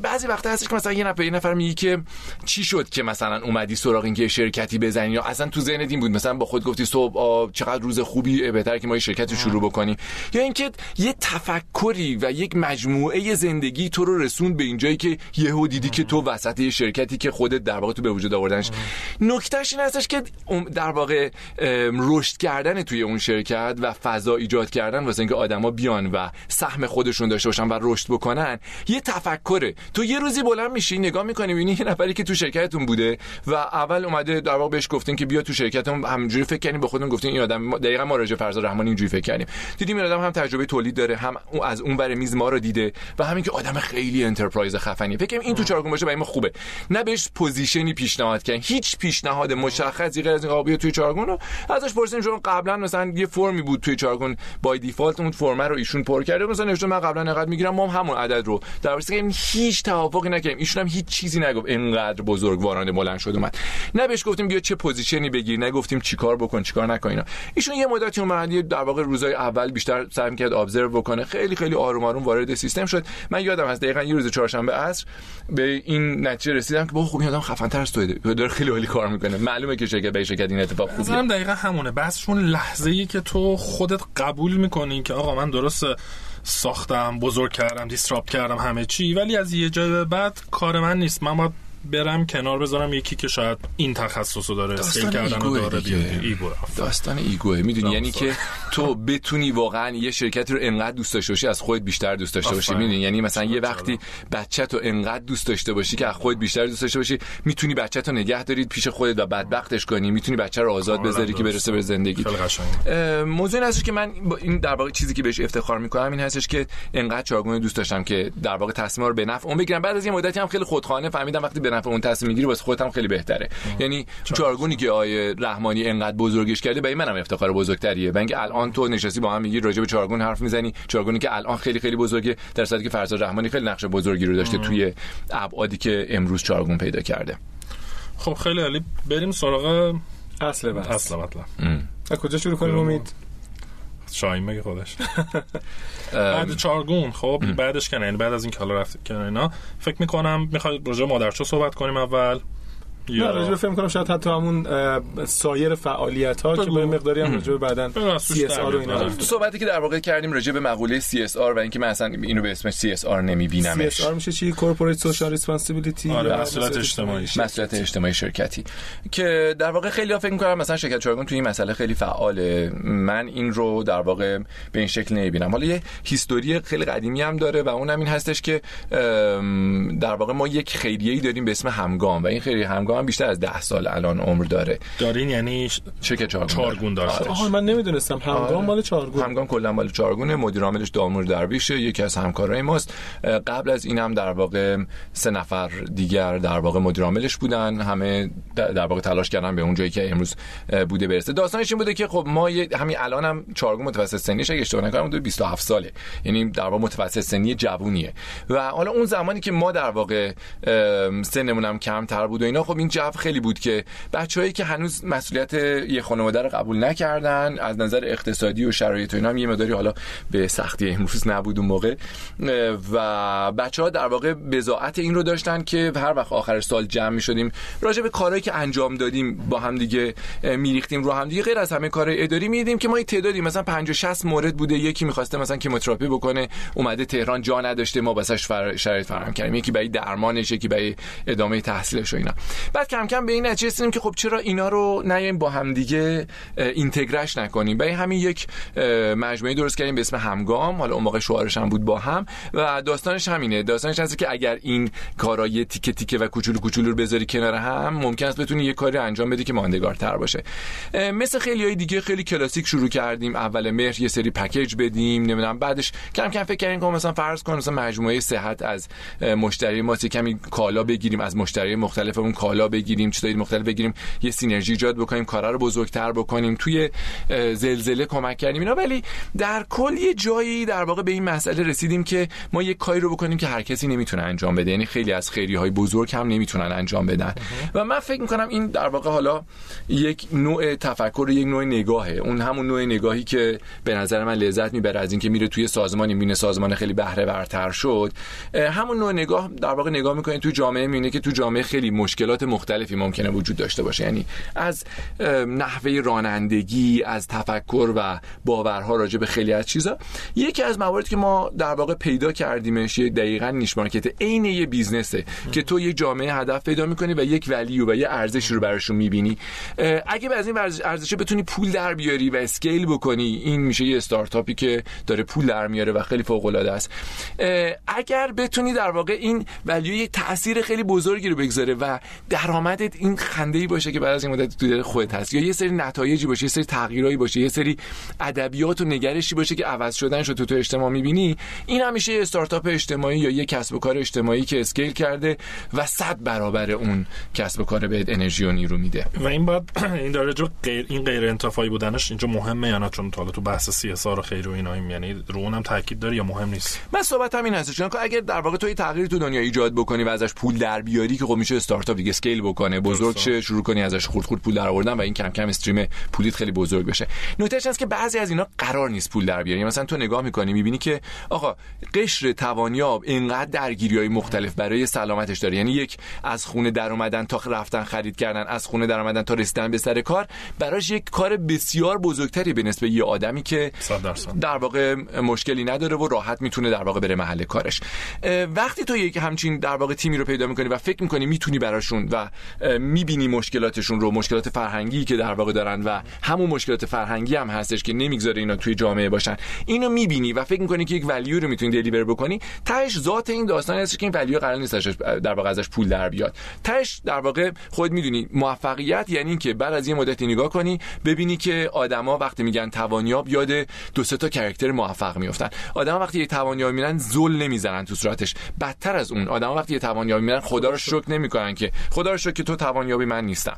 بعضی وقتا هستش که مثلا یه نفر یه نفر میگه که چی شد که مثلا اومدی سراغ این که شرکتی بزنی؟ یا اصلا تو ذهنت این بود مثلا با خود گفتی صبح چقدر روز خوبی بهتر که ما یه شرکتی شروع بکنیم. یا اینکه یه تفکری و یک مجموعه زندگی تو رو رسوند به اینجایی که یهو دیدی که تو وسط یه شرکتی که خودت در واقع تو به وجود آوردنش. نکتهش این هستش که در واقع رشد کردن توی اون شرکت و فضا ایجاد کردن واسه اینکه آدما بیان و سهم خودشون داشته باشن و رشد بکنن یه تفکره. تو یه روزی بلند میشی نگاه می‌کنی می‌بینی یه نفری که تو شرکتتون بوده و اول اومده در واقع بهش گفتین که بیا تو شرکتمون همینجوری فکر کنیم به خودمون گفتین این آدم دقیقاً ما راجع فرزاد رحمانی اینجوری فکر کردیم. دیدیم این آدم هم تجربه تولید داره هم از اون بر میز ما رو دیده و همین که آدم خیلی enterprise خفنی بزنی فکر این تو چارگون باشه برای ما خوبه. نه بهش position ی پیشنهاد کردن. هیچ پیشنهاد مشخصی غیر از این توی چارگون رو ازش پرسیدیم چون قبلا مثلا یه فرمی بود توی چارگون by default اون فرم رو ایشون پر کرده. مثلا نوشته من قبلا انقدر می‌گیرم ما هم همون عدد رو. در که هیچ توافقی نکردیم. ایشون هم هیچ چیزی نگفت. اینقدر بزرگوارانه بلند شد اومد. نه بهش گفتیم بیا چه position ی بگیر. نگفتیم چیکار بکن چیکار نکن اینا. ایشون یه مدتی اومد در واقع روزای اول بیشتر سعی کرد ابزرو بکنه. خیلی خیلی آروم آروم وارد سیستم شد. من یادم از دقیقا یه روز چهارشنبه عصر به این نتیجه رسیدم که با خوب این آدم خفن تر توه. داره خیلی عالی کار می‌کنه. معلومه که شرکت به شرکت این اتفاق خوبه دقیقا همونه. بحثشون لحظه ای که تو خودت قبول می‌کنی که آقا من درست ساختم بزرگ کردم دیستراپ کردم همه چی ولی از یه جای بعد کار من نیست. من باید برم کنار بذارم یکی که شاید این تخصص رو داره اسکیل کردن رو داره ایگو داستان ایگوه. می‌دونی یعنی که تو بتونی واقعا یه شرکت رو انقدر دوست داشته باشی از خودت بیشتر دوست داشته باشی. می‌دونی؟ یعنی مثلا یه وقتی بچه تو انقدر دوست داشته باشی که از خودت بیشتر دوست داشته باشی می‌تونی بچه تو نگه دارید پیش خودت و بدبختش کنی. می‌تونی بچه رو آزاد بذاری که برسه به زندگی. موضوع این هستش که من این در واقع چیزی که بهش افتخار می‌کنم این هستش که انقدر چارگونه دوست داشتم که در واقع تصمیم رو به نفع اون بگیرم. بعد از یه مدتی هم خیلی خودخانه فهمیدم وقتی نفع اون تصمیم می‌گیری واسه خودت هم خیلی بهتره. یعنی چارگونی که آیه رحمانی انقدر بزرگش کرده برای منم افتخار بزرگتریه. و اینکه الان تو نشستی با هم میگی راجع به چارگون حرف می‌زنی چارگونی که الان خیلی خیلی بزرگه در صورتی که فرزاد رحمانی خیلی نقش بزرگی رو داشته توی ابعادی که امروز چارگون پیدا کرده. خب خیلی عالی. بریم سراغ اصل بس اصل مطلب. کجا شروع کنیم امید؟ شاهین مگه خودش؟ بعد چارگون خب بعدش کنه یعنی بعد از این کالا رفت کنه اینا. فکر می‌کنم می‌خواد راجع مادرچو صحبت کنیم اول. یا راجع فکر کنم شاید حتی همون سایر فعالیت ها که به مقداری هم راجع بعدن CSR و اینا صحبتی که در واقع کردیم راجع به مقوله CSR و اینکه من اصلا اینو به اسم CSR نمیبینمش. سی اس آر میشه چی؟ corporate social responsibility یا مسئولیت اجتماعی مسئولیت اجتماعی شرکتی. که در واقع خیلی ها فکر می‌کنن مثلا شرکت چارگون توی این مسئله خیلی فعاله. من این رو در واقع به این شکل نمی‌بینم. حالا یه history خیلی قدیمی هم داره و اونم این هستش که در واقع ما یک خیریه‌ای داریم به اسم همگام و این خیریه همگام هم بیشتر از ده سال الان عمر داره. دارین یعنی چه چارگون, چارگون داشته. آره. من نمی‌دونستم. همگام آره. مال چارگون همگام کلا مال چارگونه مدیر عاملش دامور درویشه یکی از همکارای ماست. قبل از اینم در واقع سه نفر دیگر در واقع مدیر عاملش بودن. همه در واقع تلاش کردن به اون جایی که امروز بوده برسه. داستانش این بوده که خب ما همین الان هم چارگون متوسط سنیش اگه اشتباه نکنم 27 ساله. یعنی در واقع متوسط سنی جوونیه. و حالا اون زمانی که ما در واقع سنمون هم کمتر بود و اینا خب این جو خیلی بود که بچههایی که هنوز مسئولیت یه خانواده رو قبول نکردن از نظر اقتصادی و شرایط و اینا هم یه مداری حالا به سختی امروز نبود اون موقع و بچه ها در واقع بزاعت این رو داشتن که هر وقت آخر سال جمع می شدیم راجع به کارهایی که انجام دادیم با هم دیگه میریختیم رو هم دیگه غیر از همه کار اداری میدیم که ما این تعدادی مثلا 50 60 مورد بوده یکی می‌خواسته مثلا کیموتراپی بکنه اومده تهران جا نداشته ما واسش فر... شرایط فراهم کردیم یکی برای درمانش یکی برای ادامه تحصیلش و اینا. بعد کم کم به این نتیجه رسیدیم که خب چرا اینا رو نیایم با هم دیگه اینتگرش نکنیم. برای همین یک مجموعه درست کردیم به اسم همگام. حالا اون موقع شعارش هم بود با هم. و داستانش همینه. داستانش هست که اگر این کارهای تیکه تیکه و کوچولو کوچولو رو بذاری کنار هم ممکن است بتونی یه کاری انجام بدی که ماندگارتر باشه. مثل خیلی های دیگه خیلی کلاسیک شروع کردیم. اول مهر یه سری پکیج بدیم نمی‌دونم. بعدش کم کم فکر کردیم که مثلا فرض کن مثلا مجموعه صحت از مشتری ما کمی کالا بگیریم از مشتری مختلفمون کالا بگیریم چیزای مختلف بگیریم یه سینرژی ایجاد بکنیم کارا رو بزرگتر بکنیم توی زلزله کمک کردیم اینا. ولی در کل یه جایی در واقع به این مسئله رسیدیم که ما یه کاری رو بکنیم که هر کسی نمی‌تونه انجام بده. یعنی خیلی از خیری های بزرگ هم نمی‌تونن انجام بدن. و من فکر می‌کنم این در واقع حالا یک نوع تفکر یک نوع نگاهه. اون همون نوع نگاهی که به نظر من لذت می‌بره از اینکه میره توی سازمانی می‌بینه سازمان خیلی بهره ورتر شد. همون نوع نگاه در واقع نگاه می‌کنه تو جامعه می‌بینه که تو جامعه خیلی مشکلات مختلفی ممکنه وجود داشته باشه. یعنی از نحوه رانندگی از تفکر و باورها راجع به خیلی از چیزا. یکی از مواردی که ما در واقع پیدا کردیمش یه دقیقا niche market عین یه business ه که تو یه جامعه هدف پیدا می‌کنی و یک value و یه ارزشی رو براشون می‌بینی. اگه از این ارزش بتونی پول در بیاری و scale بکنی این میشه یه استارتاپی که داره پول در میاره و خیلی فوق العاده است اگر بتونی در واقع این value یه تاثیر خیلی بزرگی رو بگذاره و درآمدت این خنده ای باشه که بعد از این مدت تو خودت هست. یا یه سری نتایجی باشه یه سری تغییرایی باشه یه سری ادبیات و نگرشی باشه که عوض شدن شد تو تو اجتماع می‌بینی. این میشه یه استارتاپ اجتماعی یا یه کسب و کار اجتماعی که scale کرده و صد برابر اون کسب و کار بهت انرژی و نیرو میده. و این بعد این داره جو غیر این غیر انتفاعی بودنش اینجا مهمه یا نه؟ چون تا تو بحث CSR و خیر و اینا یعنی رو اونم تاکید داره یا مهم نیست؟ من صحبت همین هست چون اگر در واقع تو تغییری تو دنیا ایجاد بکنی و ازش پول در بیاری که خب میشه استارتاپ دیگه اسکیل بکنه. بزرگ شه شروع کنی ازش خورد خورد پول در آوردن و این کم کم استریم پولیت خیلی بزرگ بشه. نکتهش هست که بعضی از اینا قرار نیست پول در بیاری. مثلا تو نگاه می‌کنی می‌بینی که آقا قشر توانیاب اینقدر درگیری های مختلف برای سلامتش داره. یعنی یک از خونه در اومدن تا رفتن خرید کردن از خونه در اومدن تا رسیدن به سر کار براش یک کار بسیار بزرگتری به نسبت یه آدمی که در واقع مشکلی نداره و راحت می‌تونه در واقع بره محل کارش. وقتی تو یک همچین در واقع تیمی رو پیدا می‌کنی و فکر می‌کنی می‌تونی براشون و می‌بینی مشکلاتشون رو مشکلات فرهنگی که در واقع دارن و همون مشکلات فرهنگی هم هستش که نمی‌گذاره اینا توی جامعه باشن. اینو می‌بینی و فکر می‌کنی که یک ولیو رو می‌تونی دلیور بکنی. تهش ذات این داستان هست که این ولیو قرار نیست در واقع ازش پول در بیاد. تهش در واقع خود می‌دونی موفقیت یعنی اینکه بعد از یه مدتی نگاه کنی ببینی که آدما وقتی میگن توانیاب یاد دو سه تا کرکتر موفق میافتن. آدما وقتی یه توانیاب میرن زل نمی‌زنن تو صورتش. بدتر از اون آدما وقتی یه توانیاب میرن خدا رو شکر نمی‌کنن که خدا رو که تو توانیابی من نیستم.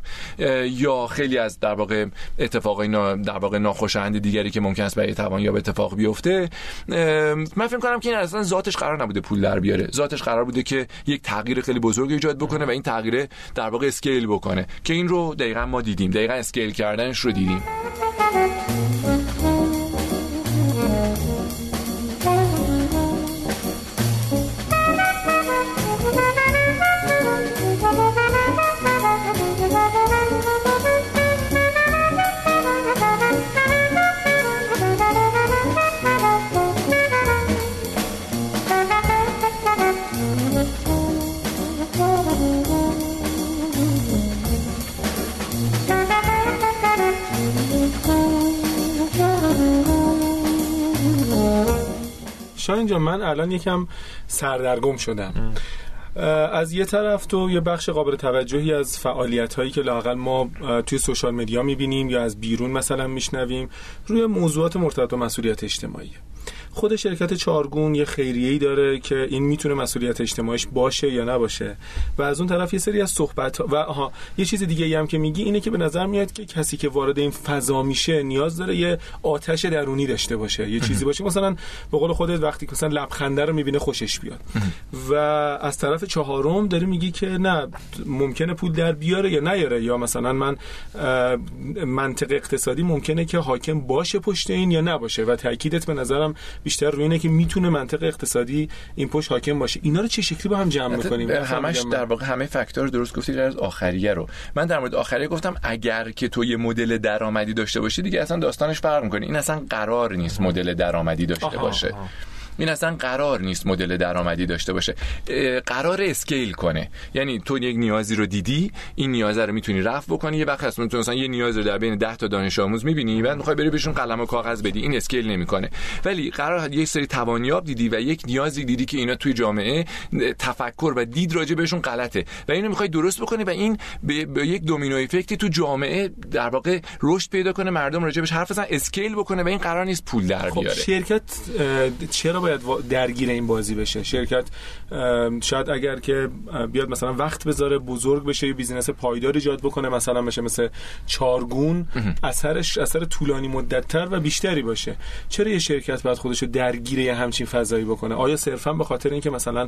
یا خیلی از در واقع اتفاقای در واقع ناخوشایند دیگری که ممکن است برای توانیاب اتفاق بیفته من فکر کنم که این اصلا ذاتش قرار نبوده پول در بیاره. ذاتش قرار بوده که یک تغییر خیلی بزرگ ایجاد بکنه و این تغییر در واقع اسکیل بکنه. که این رو دقیقا ما دیدیم. دقیقا اسکیل کردنش رو دیدیم. اینجا من الان یکم سردرگم شدم. از یه طرف تو یه بخش قابل توجهی از فعالیت هایی که لاقل ما توی سوشال مدیا می‌بینیم یا از بیرون مثلا میشنویم روی موضوعات مرتبط با مسئولیت اجتماعی خود شرکت چارگون یه ای داره که این می‌تونه مسئولیت اجتماعیش باشه یا نباشه. و از اون طرف یه سری از صحبت و آها یه چیز دیگه هم که میگی اینه که به نظر میاد که کسی که وارد این فضا میشه نیاز داره یه آتش درونی داشته باشه یه چیزی باشه. مثلا به قول خودت وقتی مثلا لبخنده رو می‌بینه خوشش بیاد. و از طرف چهارم داری میگی که نه ممکنه پول در بیاره یا نیاره. یا مثلا من منطق اقتصادی ممکنه که حاکم باشه پشت این یا نباشه. و تاکیدت به نظرم بیشتر روی اینه که می‌تونه منطق اقتصادی این پشت حاکم باشه. اینا رو چه شکلی با هم جمع می‌کنیم؟ همش در واقع همه فاکتور درست گفتی از آخریه رو. من در مورد آخریه گفتم اگر که تو یه مدل درآمدی داشته باشی دیگه اصلا داستانش فرق می‌کنه. این اصلا قرار نیست مدل درآمدی داشته باشه. این اصلا قرار نیست مدل درآمدی داشته باشه. قرار اسکیل کنه. یعنی تو یک نیازی رو دیدی این نیاز رو می‌تونی رفع بکنی. یه وقت هست تو مثلا یه نیاز رو در بین 10 تا دانش آموز می‌بینی بعد می‌خوای بری بهشون قلم و کاغذ بدی. این اسکیل نمی‌کنه. ولی قرار یک سری توانیاب دیدی و یک نیازی دیدی که اینا توی جامعه تفکر و دید راجع بهشون غلطه. و اینو می‌خوای درست بکنی و این به, به یک domino effect ی تو جامعه در واقع رشد پیدا کنه مردم راجع بهش حرف بزنن scale بکنه و این قرار نیست پول در خب بیاره. شرکت چرا باید درگیر این بازی بشه. شرکت شاید اگر که بیاد مثلا وقت بذاره بزرگ بشه یه business پایدار ایجاد بکنه مثلا بشه مثل چارگون اثرش اثر طولانی مدتتر و بیشتری باشه. چرا یه شرکت باید خودش رو درگیر یه همچین فضایی بکنه؟ آیا صرفا به خاطر اینکه مثلا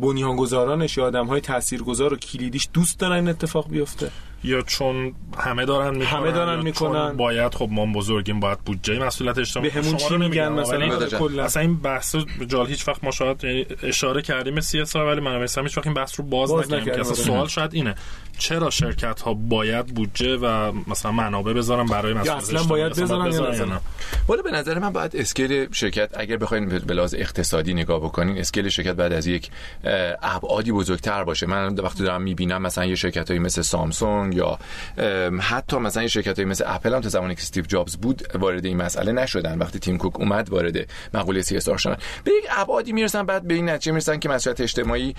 بنیانگذارانش یا آدم‌های تاثیرگذار و کلیدیش دوست دارن این اتفاق بیفته؟ یا چون همه دارن می‌کنن همه دارن می‌کنن. باید خب ما بزرگیم باید بودجه مسئولیت اجتماعی به همون چی میگن مثلا؟ اصلا این بحث جال هیچ وقت ما شاید اشاره کردیم به سیاست ولی من هیچ وقت این بحث رو باز, باز نکردیم. که اصلا سوال شاید اینه. چرا شرکت ها باید بودجه و مثلا منابع بذارن برای مثلا اصلا باید بذارن یا نه؟ ولی به نظر من باید اسکیل شرکت اگر بخواید به لحاظ اقتصادی نگاه بکنین اسکیل شرکت بعد از یک ابعادی بزرگتر باشه. من وقتی دارم می‌بینم مثلا یه شرکت مثل سامسونگ یا حتی مثلا یه شرکت مثل اپل هم تا زمانی که استیو جابز بود وارد این مسئله نشدن. وقتی تیم کوک اومد وارد مقوله CSR شدن. به یک ابعادی می‌رسن بعد به این نتیجه می‌رسن که مسئله اجتماعی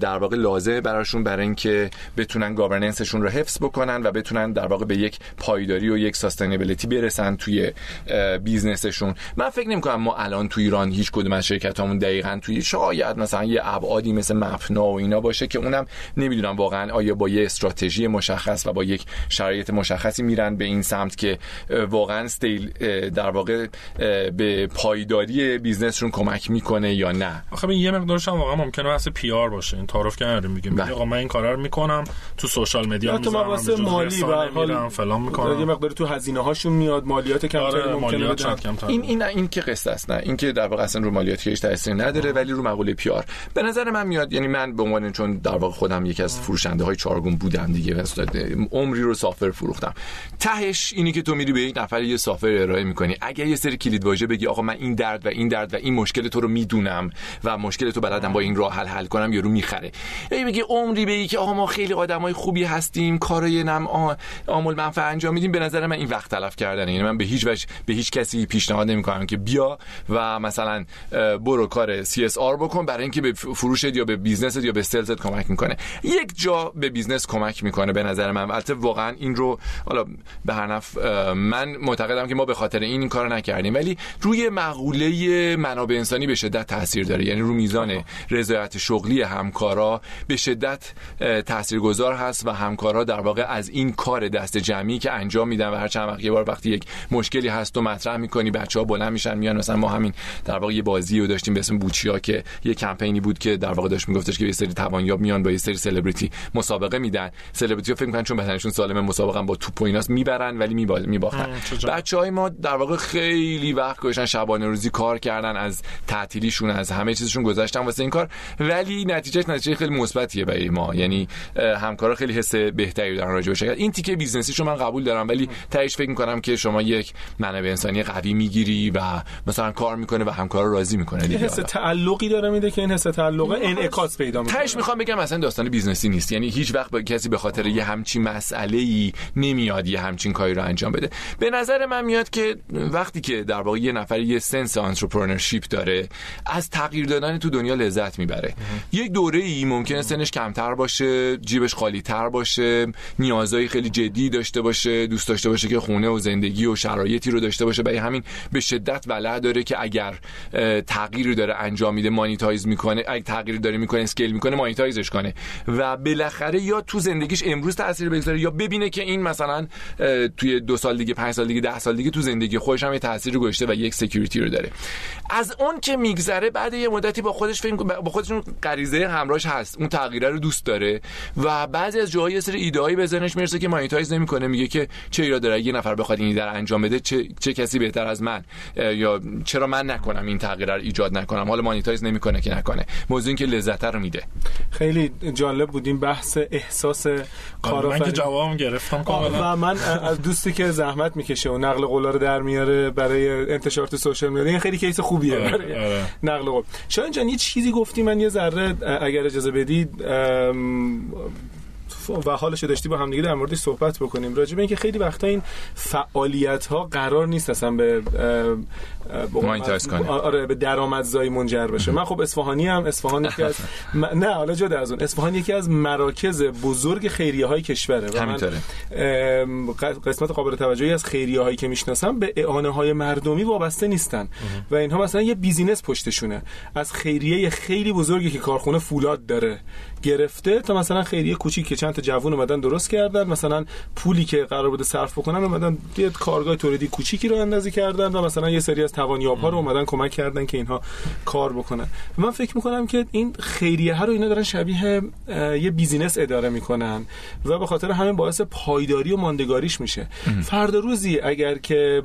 در واقع لازمه براشون برای اینکه بتونن governance شون رو حفظ بکنن و بتونن در واقع به یک پایداری و یک sustainability برسن توی business شون من فکر نمی کنم ما الان تو ایران هیچ کدوم از شرکتامون دقیقاً توی شاید مثلا یه ابعادی مثل مپنا و اینا باشه که اونم نمی‌دونم واقعا آیا با یه استراتژی مشخص و با یک شرایط مشخصی میرن به این سمت که واقعا استیل در واقع به پایداری business شون کمک می‌کنه یا نه. آخه یه مقدارش هم واقعا ممکنه واسه PR باشه. این تعارف که میگیم بله. آقا من این کارا رو می‌کنم. تو social media تو واسه مالی و حال فلان می‌کنم. یه مقدار تو هزینه هاشون میاد مالیات کمتری آره ممکنه بدن. این این این که قصه است نه. این که در واقع اصلا رو مالیات هیچ تاثیری نداره ولی رو مقوله PR به نظر من میاد یعنی من به عنوان چون در واقع خودم یکی از فروشنده های چارگون بودم دیگه عمری رو سافر فروختم. تهش اینی که تو میری به یک نفر یه سافر ارائه می‌کنی. اگر یه سری کلید واژه بگی آقا من این درد و این درد و این مشکل تو رو می‌دونم و مشکل تو بلدم با این راه حل حل کنم یارو می‌خره. یا بگی عمری بگی که آقا ما خیلی آدمای خوبی هستیم کارای نم عامل منفع انجام میدیم. به نظر من این وقت تلف کردن یعنی من به هیچ وجه به هیچ کسی پیشنهاد نمی‌کنم که بیا و مثلا برو کار CSR بکن برای اینکه به فروشت یا به business ت یا به sales ت کمک می‌کنه. یک جا به business کمک می‌کنه به نظر من. البته واقعا این رو حالا به هر نحو من معتقدم که ما به خاطر این این کارو نکردیم. ولی روی مقوله منابع انسانی به شدت تاثیر داره. یعنی رو میزان رضایت شغلی همکارا به شدت تاثیرگذار هست و همکارا در واقع از این کار دست جمعی که انجام میدن و هر چند وقت یه بار وقتی یک مشکلی هست و مطرح می‌کنی بچه ها بلند میشن میان. مثلا ما همین در واقع یه بازی رو داشتیم به اسم بوچیا که یه کمپینی بود که در واقع داشت میگفتش که یه سری توانیاب میان با یه سری سلبریتی مسابقه میدن. سلبریتی ها فکر می‌کنن چون بدنشون سالمه مسابقه با توپ و ایناست می‌برن ولی میباختن. بچه های ما در واقع خیلی وقت گذاشتن شبانه روزی کار کردن از تعطیلیشون از همه چیزشون گذاشتن واسه این کار. ولی نتیجهش نتیجه خیلی مثبتیه برای ما. یعنی همکارا خیلی حس بهتری دارن راجع به این تیکه business یشو من قبول دارم ولی تهش فکر می‌کنم که شما یک منابع انسانی قوی می‌گیری و مثلا کار می‌کنه و همکارا راضی می‌کنه دیگه. حس تعلقی داره میده که این حس تعلق انعکاس پیدا می‌کنه. تهش می‌خوام بگم مثلا داستان business ی نیست. یعنی هیچ وقت با کسی به خاطر یه همچین مسئله ای نمیاد یه همچین کاری رو انجام بده. به نظر من میاد که وقتی که در واقع یه نفر یه sense entrepreneurship داره از تغییر دادن تو دنیا لذت می‌بره. یک دوره ای ممکنه سنش کمتر باشه جیبش خالی تر باشه نیازهای خیلی جدی داشته باشه دوست داشته باشه که خونه و زندگی و شرایطی رو داشته باشه برای همین به شدت ولع داره که اگر تغییری داره انجام میده monetize می‌کنه اگه تغییری داره می‌کنه scale می‌کنه monetize ش کنه و بالاخره یا تو زندگیش امروز تاثیر بگذاره یا ببینه که این مثلا توی دو سال دیگه پنج سال دیگه ده سال دیگه تو زندگی خودش هم یه تاثیر گذاشته و یک security رو داره. از اون که میگذره بعد یه مدتی با خودش فکر با خودشون غریزه همراهش هست اون تغییره رو دوست داره و بعضی از جاهای سری ایدهایی به ذهنش می‌رسه که مانیتایز نمی‌کنه میگه که چه ایراد داره؟ یه نفر بخواد این در انجام بده چه, چه کسی بهتر از من؟ یا چرا من نکنم این تغییر رو ایجاد نکنم؟ حالا مانیتایز نمی‌کنه که نکنه. موضوع این که لذت رو میده. خیلی جالب بود این بحث احساس کارآفرین من که جوابم گرفتم کاملا. و من از دوستی که زحمت می‌کشه و نقل قولا رو در میاره برای انتشار تو سوشال میدیا این خیلی کیس خوبیه آره، آره. نقل قول. شاید جان یه چیزی گفتی من یه ذره اگر اجازه بدید و حالش داشتی با همدیگه در موردش صحبت بکنیم. راجع به اینکه خیلی وقتا این فعالیت ها قرار نیست اصلا به آره به درآمدزایی منجر بشه. من خب اصفهانی هم اصفهان یکی از نه حالا جدا از اون. اصفهان یکی از مراکز بزرگ خیریه های کشوره و من قسمت قابل توجهی از خیریه هایی که می‌شناسم به اعانه های مردمی وابسته نیستن. و اینها مثلا یه business پشتشونه. از خیریه خیلی بزرگی که کارخونه فولاد داره گرفته تا مثلا خیریه کوچیک که چند تا جوون اومدن درست کردن مثلا پولی که قرار بوده صرف بکنن اومدن یه کارگاه تولیدی کوچیکی رو اندازی کردن و مثلا یه سری از توانیاب ها رو اومدن کمک کردن که اینها کار بکنن. من فکر می‌کنم که این خیریه ها رو اینا دارن شبیه یه business اداره می‌کنن و به خاطر همین باعث پایداری و ماندگاریش میشه. فردا روزی اگر که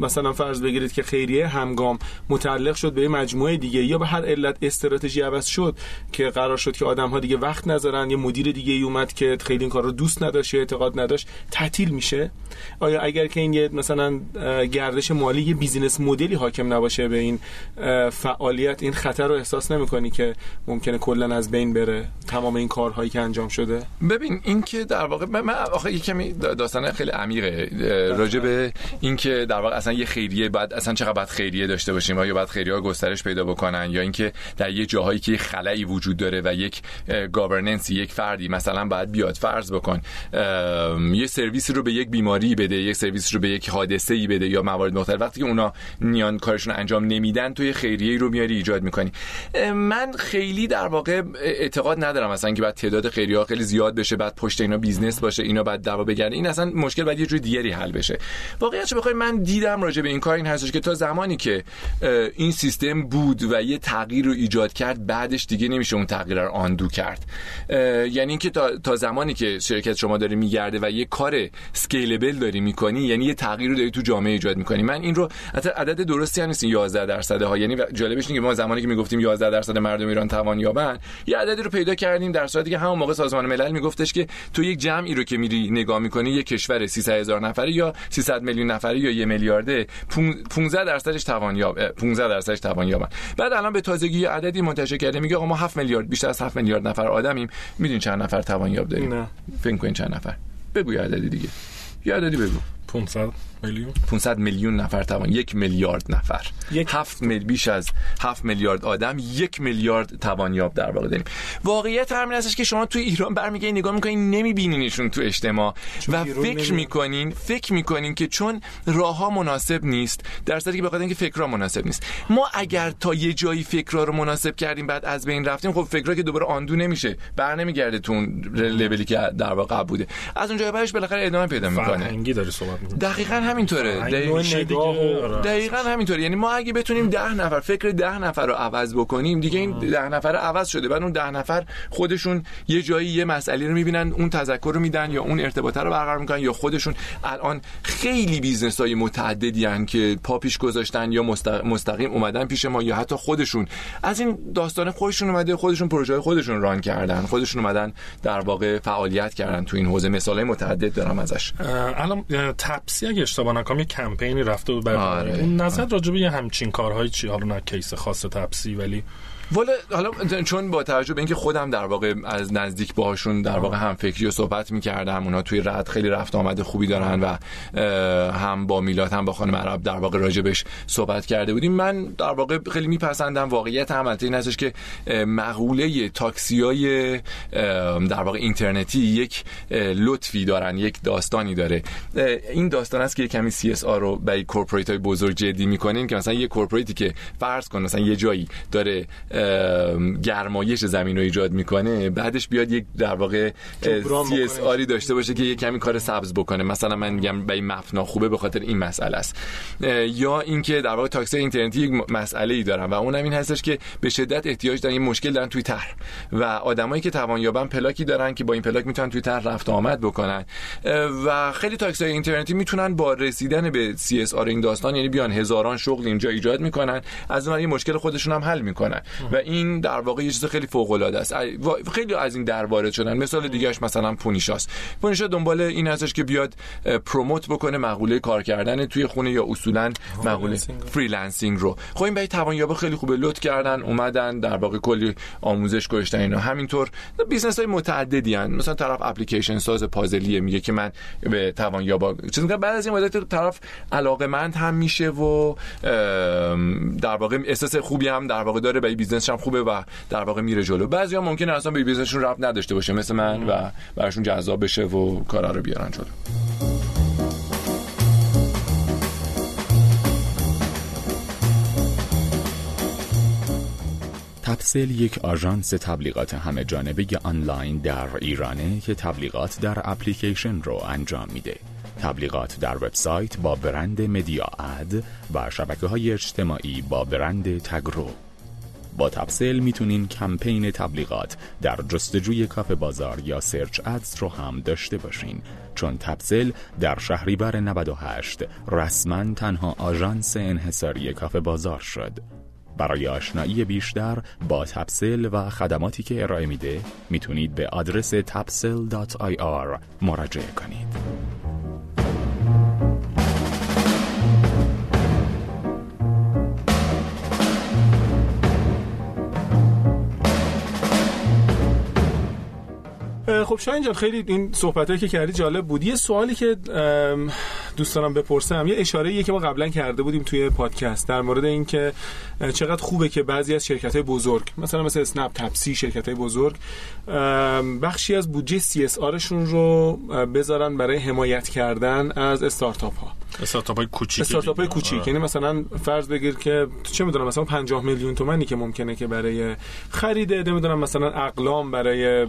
مثلا فرض بگیرید که خیریه همگام متعلق شد به مجموعه دیگه یا به هر علت استراتژی عوض شد که قرار شد که آدم ها دیگه وقت نذارن یه مدیر دیگه ای اومد که خیلی این کار رو دوست نداشت اعتقاد نداشت تعطیل میشه؟ آیا اگر که این یه مثلا گردش مالی یه بیزینس مدلی حاکم نباشه به این فعالیت این خطر رو احساس نمی‌کنی که ممکنه کلا از بین بره تمام این کارهایی که انجام شده؟ ببین این که در واقع من آخه یه کمی داستان خیلی عمیقه. راجع به این که در واقع اصلا یه خیریه بعد اصلا چقدر بعد خیریه داشته باشیم یا بعد خیریه ها گسترش پیدا بکنن یا اینکه در یه جاهایی که خلایی وجود داره و یک گاورننس یک فردی مثلا باید بیاد فرض بکن. یه سرویسی رو به یک بیماری بده یک سرویس رو به یک حادثه ای بده یا موارد مختلف. که اونا نیان کارشون انجام نمیدن تو یه خیریه رو میاری ایجاد می‌کنی. من خیلی در واقع اعتقاد ندارم مثلا که باید تعداد خیریه ها خیلی زیاد بشه بعد پشت اینا business باشه اینا بعد دعوا بگردن. این اصلا مشکل باید یه جور دیگری حل بشه. واقعیتش بخوای من دیدم راجع به این کار این هستش که تا زمانی که این سیستم بود و یه تغییر رو ایجاد کرد بعدش دیگه نمیشه اون تغییر رو undo کرد. یعنی اینکه تا, تا زمانی که شرکت شما داره میگرده و یه کار scalable داری می‌کنی یعنی یه تغییر رو داری تو جامعه ایجاد می‌کنی. من این رو حتی عدد درستی هم نیست 11 درصد ها. یعنی جالبش اینه که ما زمانی که می‌گفتیم 11 درصد مردم ایران توان یابن یه عددی رو پیدا کردیم در صورتی که همون موقع سازمان ملل میگفتش که تو یک جمعی رو که میری نگاه می‌کنی یک کشور 300 هزار نفره یا 300 میلیون نفره یا یه میلیارده 15 درصدش توان یاب 15 درصدش توان یابن. بعد الان به تازگی عددی منتشر کرده میگه آقا ما 7 میلیارد بیشتر از 7 میلیارد نفر آدمیم. می‌دونین چند نفر توان یاب داریم؟ نه. فکر کنین چند نفر؟ بگو عددی دیگه. یه عددی بگو. 500 میلیون؟ 500 میلیون نفر توان یک میلیارد نفر. یک هفت مل... بیش از 7 میلیارد آدم یک میلیارد توانیاب در واقع داریم. واقعیت همین هستش که شما تو ایران برمیگردین نگاه می‌کنین نمیبینینشون تو اجتماع. و فکر می‌کنین فکر می‌کنین که چون راه ها مناسب نیست در صورتی که بخاطر اینکه فکرها مناسب نیست. ما اگر تا یه جایی فکرها رو مناسب کردیم بعد از بین رفتیم خب فکرها که دوباره آندو نمیشه بر نمیگرده تو اون لولی که در واقع بوده. از اونجا بعدش بالاخره ادامه پیدا می‌کنه. فرهنگی داره صحبت دقیقاً همینطوره. دقیقا همینطوره. یعنی ما اگه بتونیم ده نفر فکر ده نفر رو عوض بکنیم دیگه این ده نفر عوض شده. بعد اون ده نفر خودشون یه جایی یه مسئله رو می‌بینن اون تذکر رو میدن یا اون ارتباطه رو برقرار می‌کنن یا خودشون الان خیلی business های متعددی هن که پا پیش گذاشتن یا مستقیم اومدن پیش ما یا حتی خودشون. از این داستان خودشون اومده خودشون پروژه خودشون run کردن. خودشون اومدن در واقع فعالیت کردن تو این حوزه. مثالای متعدد دارم ازش. الان تپسی اگه اشتباه نکنم یه کمپینی رفته بود برای آره. اون نظر راجع به همچین کارهای چی حالا نه کیس خاص تپسی ولی والا حالا چون با توجه به اینکه خودم در واقع از نزدیک باهاشون در واقع هم فکری و صحبت می‌کردم اونا توی رد خیلی رفت آمده خوبی دارن و هم با میلاد هم با خانم عرب در واقع راجبش صحبت کرده بودیم. من در واقع خیلی میپسندم واقعیت هم این هستش که مقوله تاکسی های در واقع اینترنتی یک لطفی دارن یک داستانی داره. این داستان است که کمی CSR رو برای corporate های بزرگ جدی می‌کنین که مثلا یه corporate ی که فرض کن مثلا یه جایی داره گرمایش زمین رو ایجاد می‌کنه بعدش بیاد یک در واقع CSR ی داشته باشه که یه کمی کار سبز بکنه. مثلا من میگم به این مپنا خوبه به خاطر این مسئله است. یا اینکه در واقع تاکسی اینترنتی یک مسئله ای دارن و اونم این هستش که به شدت احتیاج دارن این مشکل دارن توی طرح. و آدمایی که توان یابن پلاکی دارن که با این پلاک می‌تونن توی طرح رفت آمد بکنن. و خیلی تاکسی اینترنتی می‌تونن با رسیدن به CSR این داستان یعنی بیان هزاران شغل اینجا ایجاد می‌کنن از اون مشکل خودشون هم حل می‌کنن. و این در واقع یه چیز خیلی فوق العاده است خیلی از این در وارد شدن. مثال دیگهش مثلا پونیشاست. پونیشا دنبال این هستش که بیاد promote بکنه مقوله کار کردن توی خونه یا اصولا مقوله freelancing رو. خب این توان توانیابه خیلی خوبه. لطف کردن اومدن در واقع کلی آموزش گذاشتن اینا. همینطور business های متعددی هن. مثلا طرف اپلیکیشن ساز پازلیه میگه که من به توانیابا چیز بعد از این مدت طرف علاقمند هم میشه و در واقع احساس خوبی هم در واقع داره به business ش هم خوبه و در واقع میره جلو. بعضیا ممکنه اصلا به business شون ربط نداشته باشه مثل من و براشون جذاب بشه و کارا رو بیارن جلو. تپسل یک آژانس تبلیغات همه جانبه آنلاین در ایرانه که تبلیغات در اپلیکیشن رو انجام میده. تبلیغات در وبسایت با برند مدیااد و شبکه های اجتماعی با برند تگرو. با تپسل می‌تونین کمپین تبلیغات در جستجوی کافه بازار یا search ads رو هم داشته باشین چون تپسل در شهریور 98 رسما تنها آژانس انحصاری کافه بازار شد برای آشنایی بیشتر با تپسل و خدماتی که ارائه میده می‌تونید به آدرس tapsel.ir مراجعه کنید. خب شاین جان خیلی این صحبتایی که کردی جالب بود. یه سوالی که دوست دارم بپرسم. یه اشاره که ما قبلا کرده بودیم توی پادکست در مورد اینکه چقدر خوبه که بعضی از شرکت های بزرگ مثلا مثل اسنپ تپسی شرکت های بزرگ بخشی از بودجه CSRشون رو بذارن برای حمایت کردن از استارتاپ ها استارتاپ های کوچیک استارتاپ های کوچیک. یعنی مثلا فرض بگیر که چه می‌دونم مثلا 50 میلیون تومانی که ممکنه که برای خرید نمی‌دونم مثلا اقلام برای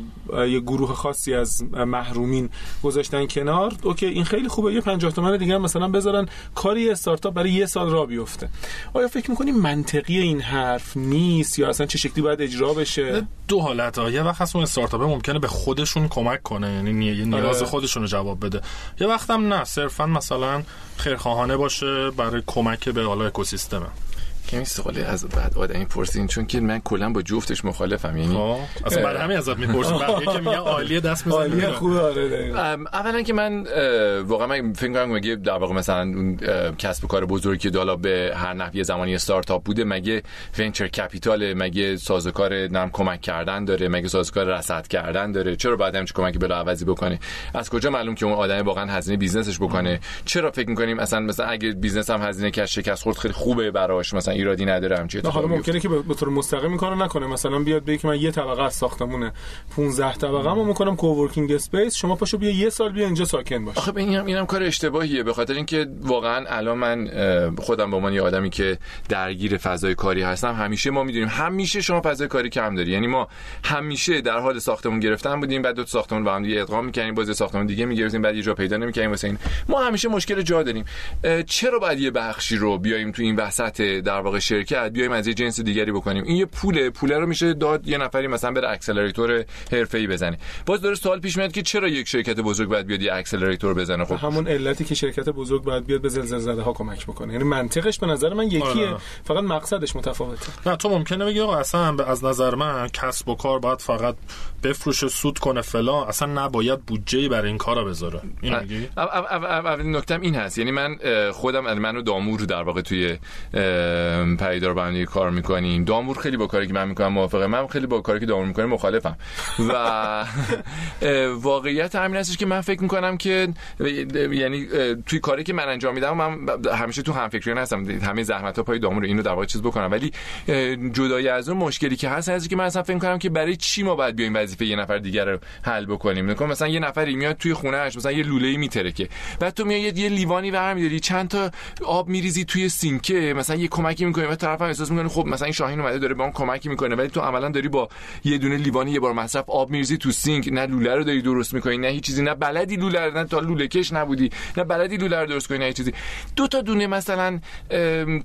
یه گروه خاصی از محرومین گذاشتن کنار. اوکی این خیلی خوبه. یه 50 تومن دیگه مثلا بذارن کاری استارتاپ برای یه سال را بیفته. آیا فکر می‌کنی منطقی این حرف نیست یا اصلا چه شکلی باید اجرا بشه؟ دو حالت ها. یه وقت اون استارتاپ ممکنه به خودشون کمک کنه. یعنی نیاز آره. خودشون رو جواب بده. یه وقت هم نه صرفا مثلا خیرخواهانه باشه برای کمک به حالا اکوسیستم کمی سوالی از بعد آدمی پرسین چون که من کلا با جفتش مخالفم یعنی خب، اصلا بعد همین ازت می‌پرسم بعد که میگه عالیه دست می‌زنه عالیه خوبه آره اولا که من واقعا من فکر کنم مگه در واقع مثلا اون کسب و کار بزرگی که حالا به هر نحوی زمانی استارتاپ بوده مگه venture capital مگه سازوکار نرم کمک کردن داره؟ مگه سازوکار رصد کردن داره؟ چرا باید همچین کمکی بلا عوضی بکنه؟ از کجا معلوم که اون آدم واقعا هزینه business ش بکنه؟ چرا فکر می‌کنیم اصلا مثلا اگه business هم هزینه کش شکست خورد خیلی خوبه براش. مثلا ایرادی نداره همچین حالا ممکنه که به طور مستقیم کارو نکنه. مثلا بیاد بگه که من یه طبقه از ساختمونه 15 طبقه می‌کنم coworking space شما پاشو بیا یه سال بیا اینجا ساکن باش. آخه اینم اینم کار اشتباهیه. به خاطر اینکه واقعا الان من خودم به عنوان یه آدمی که درگیر فضای کاری هستم همیشه ما می‌دونیم همیشه شما فضای کاری کم داری. یعنی ما همیشه در حال ساختمون گرفتن بودیم بعد دو ساختمون با هم دیگه ادغام می‌کنیم باز ساختمون دیگه می‌گرفتیم بعد یه جا پیدا نمی‌کنیم واسه این. ما همیشه مشکل جا داریم. چرا باید یه بخشی رو بیایم تو این وسط در واقع شرکت شرکت بیایم از یه جنس دیگری بکنیم. این یه پوله. پوله رو میشه داد یه نفری مثلا بره accelerator حرفه‌ای بزنه. باز داره سوال پیش میاد که چرا یک شرکت بزرگ باید بیاد یه اکسلراتور بزنه؟ خب همون علتی که شرکت بزرگ باید بیاد به زلزله زده ها کمک بکنه. یعنی منطقش به نظر من یکیه. آره. فقط مقصدش متفاوته. نه تو ممکنه بگی آقا اصلا از نظر من کسب و کار باید فقط بفروشه سود کنه فلان. اصلا نباید بودجه برای این کارا بذاره. این میگی؟ اولین نکتم این هست. یعنی من خودم منو دامور در واقع توی پدیدار بندی کار می‌کنیم. دامور خیلی با کاری که من می‌کنم موافقه من خیلی با کاری که دامور می‌کنه مخالفم. و واقعیت همین هستش که من فکر می‌کنم که یعنی توی کاری که من انجام میدم من همیشه تو هم فکری هستم. همه زحمت ها پای دامور اینو در واقع چیز بکنم. ولی جدای از اون مشکلی که هست هست که من اصلا فکر می‌کنم که برای چی ما باید بیایم وظیفه یه نفر دیگر رو حل بکنیم. نکن مثلا یه نفری میاد توی خونهش مثلا یه لوله‌ای میترکه. بعد تو میای یه لیوانی برمی‌داری چند تا آب میریزی توی سینکه مثلا یه کمکی می‌کنی و طرف هم احساس می‌کنه خب مثلا این شاهین اومده داره به اون کمکی می‌کنه ولی تو عملا داری با یه دونه لیوانی یه بار مصرف آب میریزی تو سینک نه لوله رو داری درست می‌کنی نه هیچ چیزی نه بلدی لوله نه تا لوله کش نبودی نه بلدی لوله رو درست کنی نه هیچ چیزی. دو تا دونه مثلا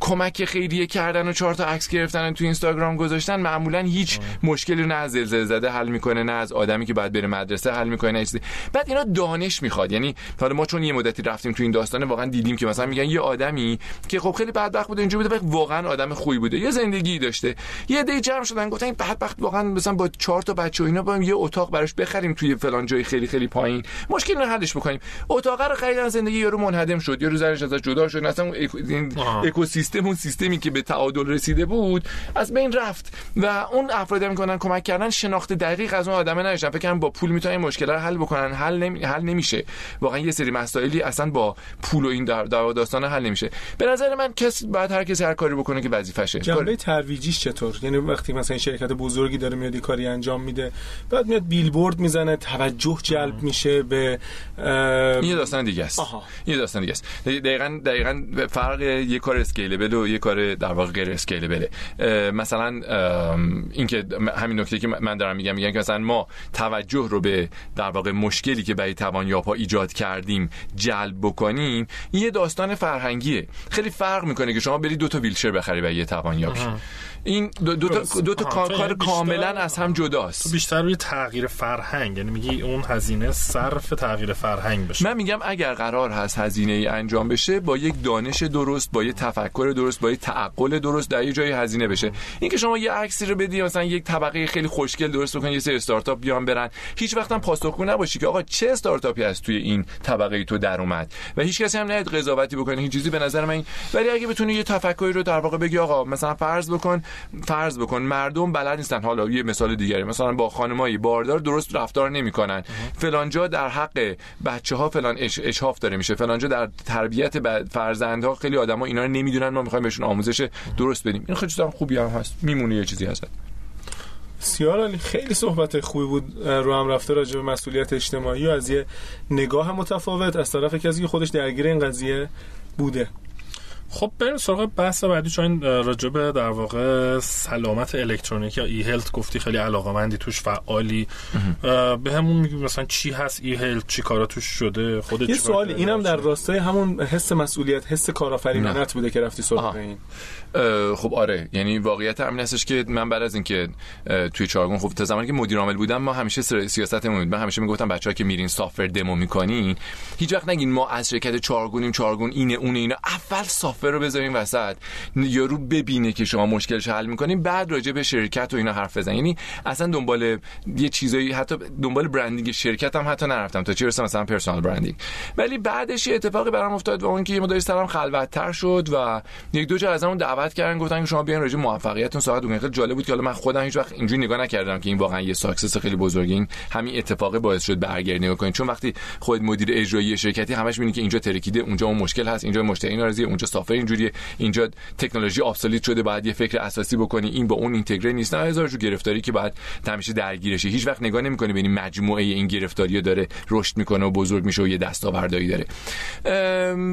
کمک خیریه کردن و چهار تا عکس گرفتن تو اینستاگرام گذاشتن معمولا هیچ مشکلی نه از زلزله زده حل می‌کنه نه از آدمی که باید بره مدرسه حل می‌کنه نه چیزی. بعد اینا دانش می‌خواد یعنی حالا ما چون یه مدتی رفتیم تو این داستان واقعا دیدیم که مثلا میگن یه آدمی که خب خیلی بدبخت بوده اینجوری بوده واقعا آدم خوبی بوده. یه زندگی داشته. یه دی جمع شدن گفتن این بدبخت واقعا مثلا با چهار تا بچه و اینا با یه اتاق براش بخریم توی فلان جای خیلی خیلی پایین. مشکل رو حلش بکنیم. اتاق رو خریدن زندگی یارو منهدم شد. یارو زرش ازش جدا شد. اصلا این اکوسیستم اون سیستمی که به تعادل رسیده بود از بین رفت. و اون افرادی می‌کنن کمک کردن. شناخت دقیق از اون آدمه نداشتن فکر کنم با پول می‌تونن مشکل رو حل بکنن. حل نمی... حل نمیشه. واقعا یه سری مسائلی اصلا با پول و این در داستان حل نمیشه. به نظر من کس بعد هر کسی هر کاری بکنه که وظیفشه جنبه ترویجیش چطور؟ یعنی وقتی مثلا شرکت بزرگی داره میاد کاری انجام میده بعد میاد بیلبورد می‌زنه توجه جلب میشه به این یه داستان دیگه است. یه داستان دیگه است. دقیقاً دقیقاً فرق یه کار scalable و یه کار در واقع غیر scalable مثلا اینکه همین نکته که من دارم میگم میگم که مثلا ما توجه رو به در واقع مشکلی که برای توانیاب‌ها ایجاد کردیم جلب بکنیم یه داستان فرهنگیه. خیلی فرق می‌کنه که شما بری دو تا ویلچر بخری برای یه توانیاب این دو, دو تا, دو تا کار کاملا از هم جداست. بیشتر روی تغییر فرهنگ یعنی میگی اون هزینه صرف تغییر فرهنگ بشه. من میگم اگر قرار هست هزینه ای انجام بشه با یک دانش درست با یک تفکر درست با یک تعقل درست در یه جای هزینه بشه. اینکه شما یه عکسی رو بدی مثلا یک طبقه خیلی خوشگل درست بکنی یه سری استارتاپ بیان برن هیچ وقت هم پاسخگو نباشی که آقا چه استارتاپی هست توی این طبقه تو در اومد؟ و هیچ کسی هم نهید قضاوتی بکنه هیچ چیزی به نظر من ولی اگه بتونی یه تفکری رو در واقع بگی آقا مثلا فرض بکن فرض بکن مردم بلد نیستن. حالا یه مثال دیگری مثلا با خانمایی باردار درست رفتار نمی‌کنن. فلانجا در حق بچه ها فلان اش... اشاف داره میشه. فلانجا در تربیت. فرزندها خیلی آدما اینا رو نمی‌دونن. ما می‌خوایم بهشون آموزش درست بدیم. این خیلی خوبی هم هست. میمونه یه چیزی هست بسیار علی خیلی صحبت خوبی بود. رو هم رفته راجع به مسئولیت اجتماعی و از یه نگاه متفاوت از طرف کسی که خودش درگیر این قضیه بوده. خب بریم سراغ بحث بعدی چون راجبه در واقع سلامت الکترونیک یا ای هلت گفتی خیلی علاقه توش فعالی. به همون میگی مثلا چی هست ای هلت چی کارا توش شده؟ خودت یه سوال اینم در راستای همون حس مسئولیت حس کارآفرینانت بوده که رفتی سراغ این. خب آره. یعنی واقعیت همین هستش که من بعد از اینکه توی چارگون خب تا زمانی که مدیر عامل بودم ما همیشه سیاستمون بود. من همیشه می‌گفتم بچه‌ها که میرین سافر دمو می‌کنین هیچ وقت نگین ما از شرکت چارگونیم چارگون اینه اونه اینا اول سافر رو بذارین وسط. یارو ببینه که شما مشکلش حل می‌کنین بعد راجع به شرکت و اینا حرف بزنین. یعنی اصلا دنبال یه چیزایی حتی دنبال برندینگ شرکت هم حتی نرفتم تا چه مثلا پرسونال برندینگ ولی بعدش یه اتفاقی برام افتاد و اون که یه مدیر سرم خلوتتر شد و یک دو جا از اون دعوت کردن گفتن که شما بیاین راجع موفقیتتون صحبت کنید خیلی جالب بود که حالا من خودم هیچ وقت اینجوری نگاه نکردم که این واقعا یه success خیلی بزرگه این همین اتفاق باعث شد برگردی نگاه کنید چون وقتی خود مدیر اجرایی شرکتی همش می‌بینی که اینجا ترکیده اونجا اون مشکل هست اینجا مشتری ناراضی اونجا سرور اینجوریه اینجا تکنولوژی obsolete شده بعد یه فکر اساسی بکنی. این با اون integrate نیست. نه هزار جور گرفتاری که بعد همیشه درگیرشه. هیچ وقت نگاه نمی‌کنی ببینی مجموعه این گرفتاری داره رشد می‌کنه و بزرگ میشه و یه دستاوردی داره.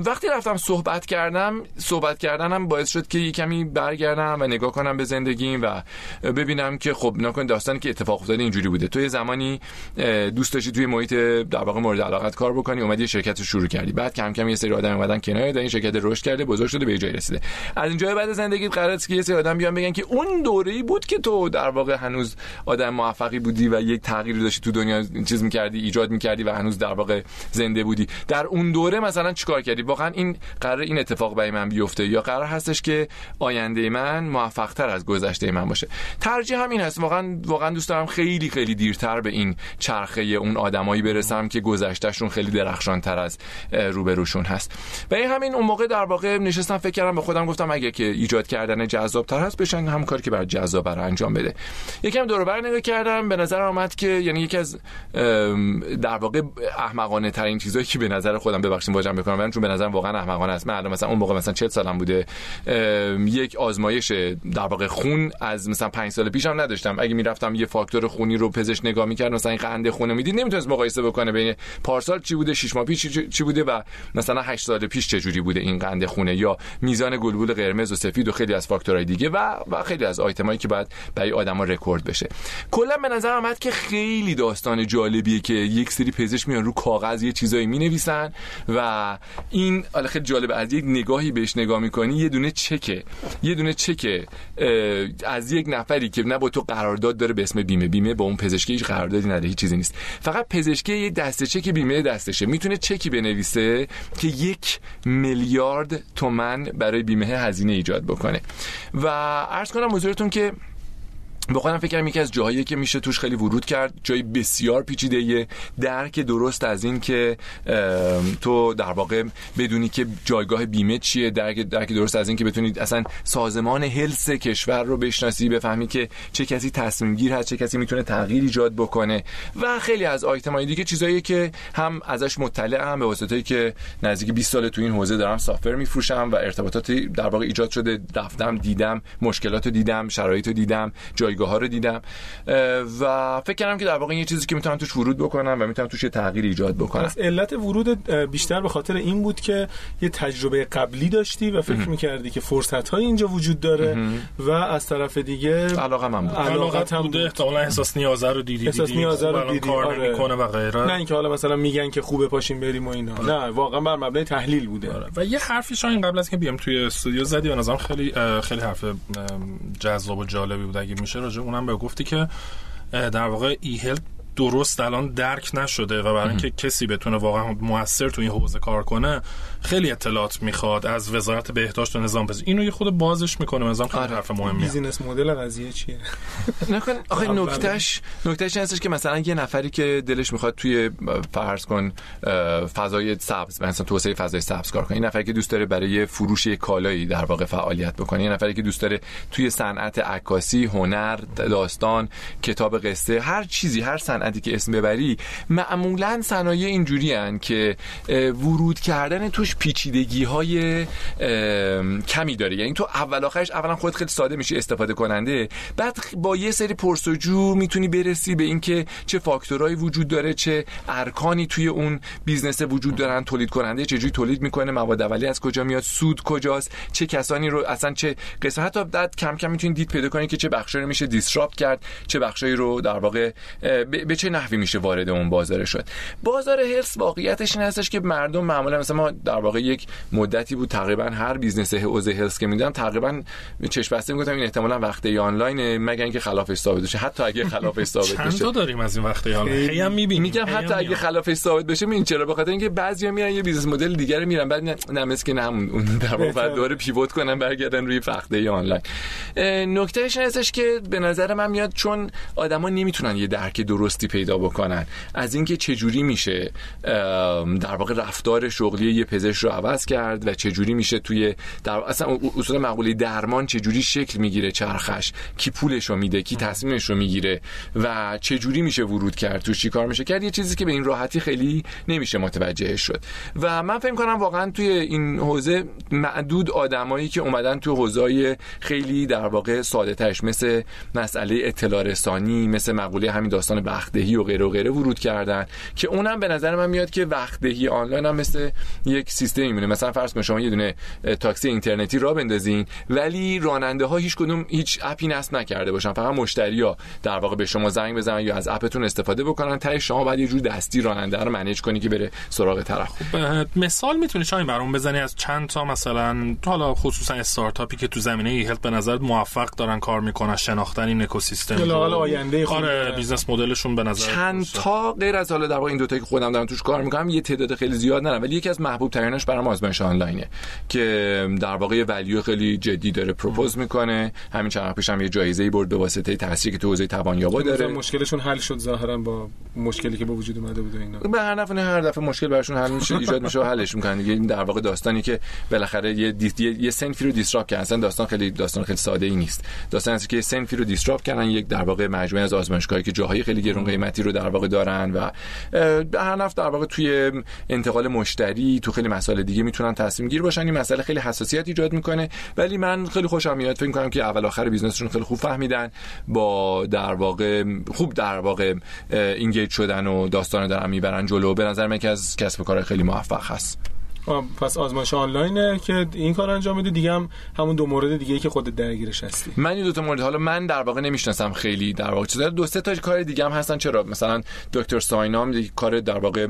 وقتی رفتم صحبت کردم صحبت کردنم باعث شد که کمی برگردم و نگاه کنم به زندگیم و ببینم که خب نکن داستانی که اتفاق افتاده اینجوری بوده. تو یه زمانی دوست داشتی توی محیط در واقع مورد علاقت کار بکنی اومدی شرکت رو شروع کردی. بعد کم کم یه سری آدم اومدن کنار این شرکت رشد کرده بزرگ شده به جای رسیده. از اینجا بعد زندگی قرار است که یه سری آدم بیان بگن که اون دوره‌ای بود که تو در واقع هنوز آدم موفقی بودی و یک تغییری داشتی تو دنیا چیز می‌کردی ایجاد می‌کردی و هنوز در واقع زنده بودی. در اون دوره مثلا چیکار کردی؟ واقعا این قرار این اتفاق برای من بیفته یا قرار هستش که آینده من موفقتر از گذشته من باشه. ترجیح همین هست واقعا واقعا دوست دارم خیلی خیلی دیرتر به این چرخه اون آدمایی برسم که گذشتهشون خیلی درخشانتر از روبروشون هست. و این همین اون موقع در واقع نشستم فکر کردم به خودم گفتم اگه که ایجاد کردن جذابتر هست بشن هم کاری که برای جذاب برای انجام بده. یکم دور بر نگاه کردم به نظر آمد که یعنی یکی از در واقع احمقانه ترین چیزایی که به نظر خودم ببخشید واجم بکنم چون به نظر واقعا احمقانه است. من مثلا اون موقع مثلا 40 سالم بوده. یک آزمایش در واقع خون از مثلا 5 سال پیشم نداشتم. اگه می‌رفتم یه فاکتور خونی رو پزشک نگاه می‌کرد مثلا این قند خون می‌دید نمی‌تونست مقایسه بکنه بین پارسال چی بوده 6 ماه پیش چی بوده و مثلا 8 سال پیش چه جوری بوده این قند خونه. یا میزان گلبول قرمز و سفید و خیلی از فاکتورهای دیگه و و خیلی از آیتمایی که بعد برای آدما رکورد بشه. کلا به نظر اومد که خیلی داستان جالبیه که یک سری پزشک میان رو کاغذ یه چیزایی می‌نویسن و این خیلی جالب از یک نگاهی بهش نگاه می‌کنی یه دونه چکه. یه دونه چک از یک نفری که نه با تو قرارداد داره به اسم بیمه. بیمه با اون پزشکی هیچ قراردادی نداره هیچ چیزی نیست. فقط پزشکی یه دسته چک بیمه دستشه. می‌تونه چکی بنویسه که یک میلیارد تومن برای بیمه هزینه ایجاد بکنه. و عرض کنم حضورتون که به خودم فکر کنم یکی از جاهایی که میشه توش خیلی ورود کرد جای بسیار پیچیده درک درست از این که تو در واقع بدونی که جایگاه بیمه چیه درک درک درست از این که بتونید اصلا سازمان هلس کشور رو بشناسی بفهمی که چه کسی تصمیم گیر هست چه کسی می‌تونه تغییر ایجاد بکنه و خیلی از آیتمای دیگه چیزایی که هم ازش مطلع هم به واسطه که نزدیک 20 سال تو این حوزه دارم سافر میفروشم و ارتباطاتی در واقع ایجاد شده رفتم دیدم مشکلات دیدم شرایط دیدم جای جایگاه ها رو دیدم. و فکر کردم که در واقع یه چیزی که می‌تونم توش ورود بکنم و می‌تونم توش یه تغییر ایجاد بکنم. پس علت ورود بیشتر به خاطر این بود که یه تجربه قبلی داشتی و فکر می‌کردی که فرصت های اینجا وجود داره و از طرف دیگه علاقه من بود. علاقه هم بوده؟ احتمالا احساس نیازه رو دیدی احساس نیازه رو دیدی. کار آره. و غیره؟ نه اینکه حالا مثلا میگن که خوبه پاشیم بریم و اینا. آره. نه واقعا بر مبنای تحلیل بوده. آره. و یه حرفی شاین قبل از که بیام توی استودیو زدی و نظرم خیلی خیلی حرف جذاب و جالبی بود. اگه میشه راجع اونم به گفتی که در واقع ای درست الان درک نشده و برای اینکه کسی بتونه واقعا موثر تو این حوزه کار کنه خیلی اطلاعات می‌خواد از وزارت بهداشت و نظام پزشکی. اینو یه خود بازش می‌کنه. نظام خیلی آره. حرف مهمیه بیزینس مدل قضیه چیه؟ نکن. آخه نکتهش نکتهش هستش که مثلا یه نفری که دلش می‌خواد توی فرض کن فضای سبز مثلا توسعه فضای سبز کار کنه. این نفری که دوست داره برای فروش کالایی در واقع فعالیت بکنه. یه نفری که دوست داره توی صنعت عکاسی هنر داستان کتاب قصه هر چیزی هر صنعتی که اسم ببری معمولا صنایع اینجوری هن که ورود کردن توش پیچیدگی های کمی داره. یعنی تو اول آخرش اولا خودت خیلی ساده میشه استفاده کننده. بعد با یه سری پرسجو می‌تونی برسی به اینکه چه فاکتورهایی وجود داره چه ارکانی توی اون business وجود دارن تولید کننده چجوری تولید می‌کنه مواد اولیه از کجا میاد سود کجاست چه کسانی رو اصلا چه قسمت حتی بعد کم کم می‌تونید دید پیدا کنید که چه بخشی رو میشه disrupt کرد چه بخشی رو در واقع به چه نحوی میشه وارد اون بازار شد. بازار health واقعیتش این هستش که مردم معمولا مثلا ما در واقع یک مدتی بود تقریبا هر business حوزه health که میدم تقریبا چشم بسته می‌گفتم این احتمالا وقت آنلاین مگر اینکه خلافش ثابت بشه. حتی اگه خلافش ثابت بشه. چند داریم از این وقت آنلاین؟ خیلی. هم می‌بینیم. میگم حتی اگه خلافش ثابت بشه این چرا؟ بخاطر اینکه بعضیا میرن یه business model دیگه میرن بعد نه که نه اون در واقع دوباره pivot کنن برگردن روی وقت آنلاین. نکتهش هستش که به نظر من میاد چون آدما نمی‌تونن یه درک درستی پیدا بکنن. از اینکه چجوری میشه در واقع رفتار شغلی یه پزشک رو عوض کرد و چجوری میشه توی در اصلا اصول مقوله درمان چجوری شکل می‌گیره چرخش؟ کی پولش رو میده؟ کی تصمیمش رو می‌گیره؟ و چجوری میشه ورود کرد؟ تو کار میشه؟ کرد یه چیزی که به این راحتی خیلی نمیشه متوجه شد. و من فکر کنم واقعا توی این حوزه معدود آدمایی که اومدن تو حوزه خیلی در واقع ساده ترش مثل مسئله اطلاع رسانی مثل مقوله همین داستان بختهی و غیره و غیره ورود کردن که اونم به نظر من میاد که وقتهی آنلاین هم مثل یک سیستم میمونه. مثلا فرض کن شما یه دونه تاکسی اینترنتی را بندازین ولی راننده ها هیچ کدوم هیچ app ی نصب نکرده باشن. فقط مشتریا در واقع به شما زنگ بزنن یا از app تون استفاده بکنن. تا شما بعد یه جور دستی راننده رو manage کنی که بره سراغ طرف. خب مثال می‌تونی شاهین برام بزنی از چند تا مثلا حالا خصوصا استارتاپی که تو زمینه‌ی health به نظر موفق دارن کار می‌کنن شناختن این اکوسیستم آینده آره business model شون به نظر چند تا غیر از حالا در واقع این دو تا که خودم دارم توش کار می‌کنم یه تعداد خیلی زیاد ندارم. ولی یکی از محبوب تریناش برام آزمایش آنلاینه که در واقع ولیو خیلی جدی داره پروپوز می‌کنه. همین چند پیش هم یه جایزه ای برد به واسطه تاثیری که تو حوزه توانیابا داره. مشکلشون حل شد ظاهرا با مشکلی که به وجود اومده بود اینا. به هر دفعه هر دفعه مشکل براشون حل میشه ایجاد میشه و حلش می‌کنن. دیگه این در واقع داستانی که بالاخره یه دی... یه سنفی رو دیسراپ کردن. اصلا داستان خیلی داستان خیلی ساده ای نیست. داستان است که یه سنفی رو دیسراپ کردن یک در واقع مجموعه از آزمایشگاهی که جاهای خیلی گرون قیمتی رو در واقع دارن و ذی نفع در واقع توی انتقال مشتری تو خیلی مسائل دیگه می‌تونن تصمیم گیر باشن. این مسئله خیلی حساسیت ایجاد می‌کنه. ولی من خیلی خوشم میاد. فکر کنم که اول آخر business شون خیلی خوب فهمیدن. با در واقع خوب در واقع engage شدن و داستان دارن می‌برن جلو. به نظر من که از کسب کار خیلی موفق هست. پس آزمایش آنلاینه که این کار انجام میده دیگه هم همون دو مورد دیگه که خودت درگیرش هستی. من این دو تا مورد حالا من در واقع نمی‌شناسم خیلی در واقع چیزا دو سه تا کار دیگه هم هستن. چرا؟ مثلا دکتر ساینام کار در واقع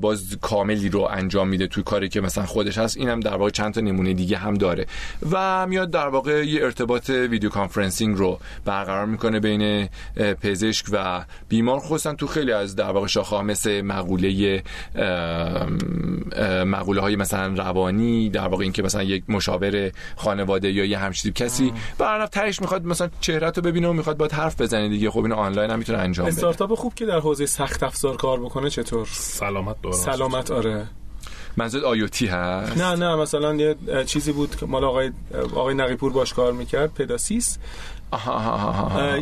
باز کاملی رو انجام میده توی کاری که مثلا خودش هست. اینم در واقع چند تا نمونه دیگه هم داره. و میاد در واقع یه ارتباط video conferencing رو برقرار می‌کنه بین پزشک و بیمار. خصوصا تو خیلی از در واقع شاخه‌ها مثل مقوله مقوله های مثلا روانی در واقع اینکه مثلا یک مشاور خانواده یا یه همچین کسی برنامه تهش می‌خواد مثلا چهره رو ببینه و می‌خواد با حرف بزنه دیگه. خب اینو آنلاین هم می‌تونه انجام بده. استارتاپ خوب که در حوزه سخت افزار کار بکنه چطور؟ سلامت داره سلامت آره. منظور آیوتی هست؟ نه نه مثلا یه چیزی بود که مال آقای آقای نقیپور باش کار می‌کرد پداسیس.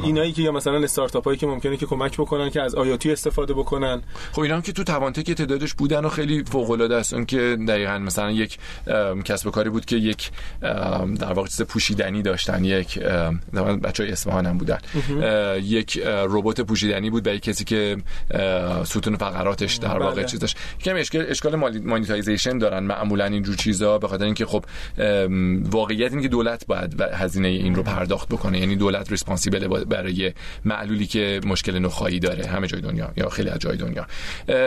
اینایی که یا مثلا استارتاپ هایی که ممکنه که کمک بکنن که از آیاتی استفاده بکنن. خب اینا هم که تو توانتک تعدادش بودن و خیلی فوق العاده است. اون که دقیقاً مثلا یک کسب و کاری بود که یک در واقع چیز پوشیدنی داشتن. یک بچهای اصفهان هم بودن. یک ربات پوشیدنی بود برای کسی که ستون فقراتش در واقع بله. چیزش کم اشکال اشکال monetization دارن معمولا اینجور چیزا به خاطر اینکه خب واقعیت اینه که دولت باید هزینه این رو پرداخت بکنه. یعنی دولت responsible ه برای معلولی که مشکل نخاعی داره. همه جای دنیا یا خیلی از جای دنیا.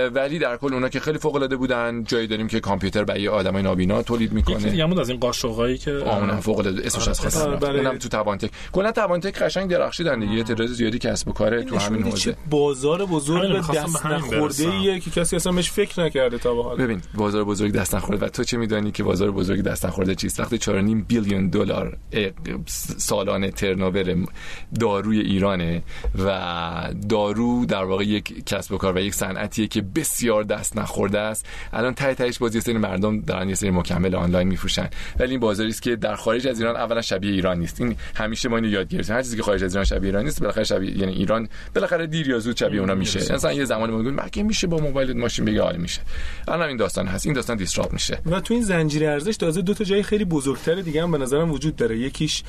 ولی در کل اونا که خیلی فوق العاده بودن جایی داریم که کامپیوتر برای آدمای نابینا تولید می‌کنه. یکی از این قاشقایی که اون فوق العاده اسمش از خاص اونم تو توان‌تک. کلا توان‌تک قشنگ درخشیدن دیگه یه تعداد زیادی کسب و کار تو همین حوزه. بازار بزرگ دست نخورده ایه که کسی اصلا بهش فکر نکرده تا به حال. ببین بازار بزرگ دست نخورده و تو چه می‌دونی که بازار بزرگ دست نخورده چیست؟ وقتی 4.5 بیلیون دلار سالانه ترنوور داروی ایرانه و دارو در واقع یک کسب و کار و یک صنعتیه که بسیار دست نخورده است. الان ته تهش باز یه سری مردم دارن یه سری مکمل آنلاین میفروشن. ولی این بازاری است که در خارج از ایران اولا شبیه ایران نیست. این همیشه ما اینو یاد گرفتیم. هر چیزی که خارج از ایران شبیه ایران نیست بالاخره شبیه یعنی ایران بالاخره دیر یا زود شبیه اونا میشه. مثلا یه زمانی میگن مگه میشه با موبایل ماشین بگیری حالا میشه. الان این داستان هست. این داستان disrupt میشه. و تو این زنجیره ارزش تازه دو تا جای خیلی بزرگتر دیگه هم به نظرم وجود داره. یکیش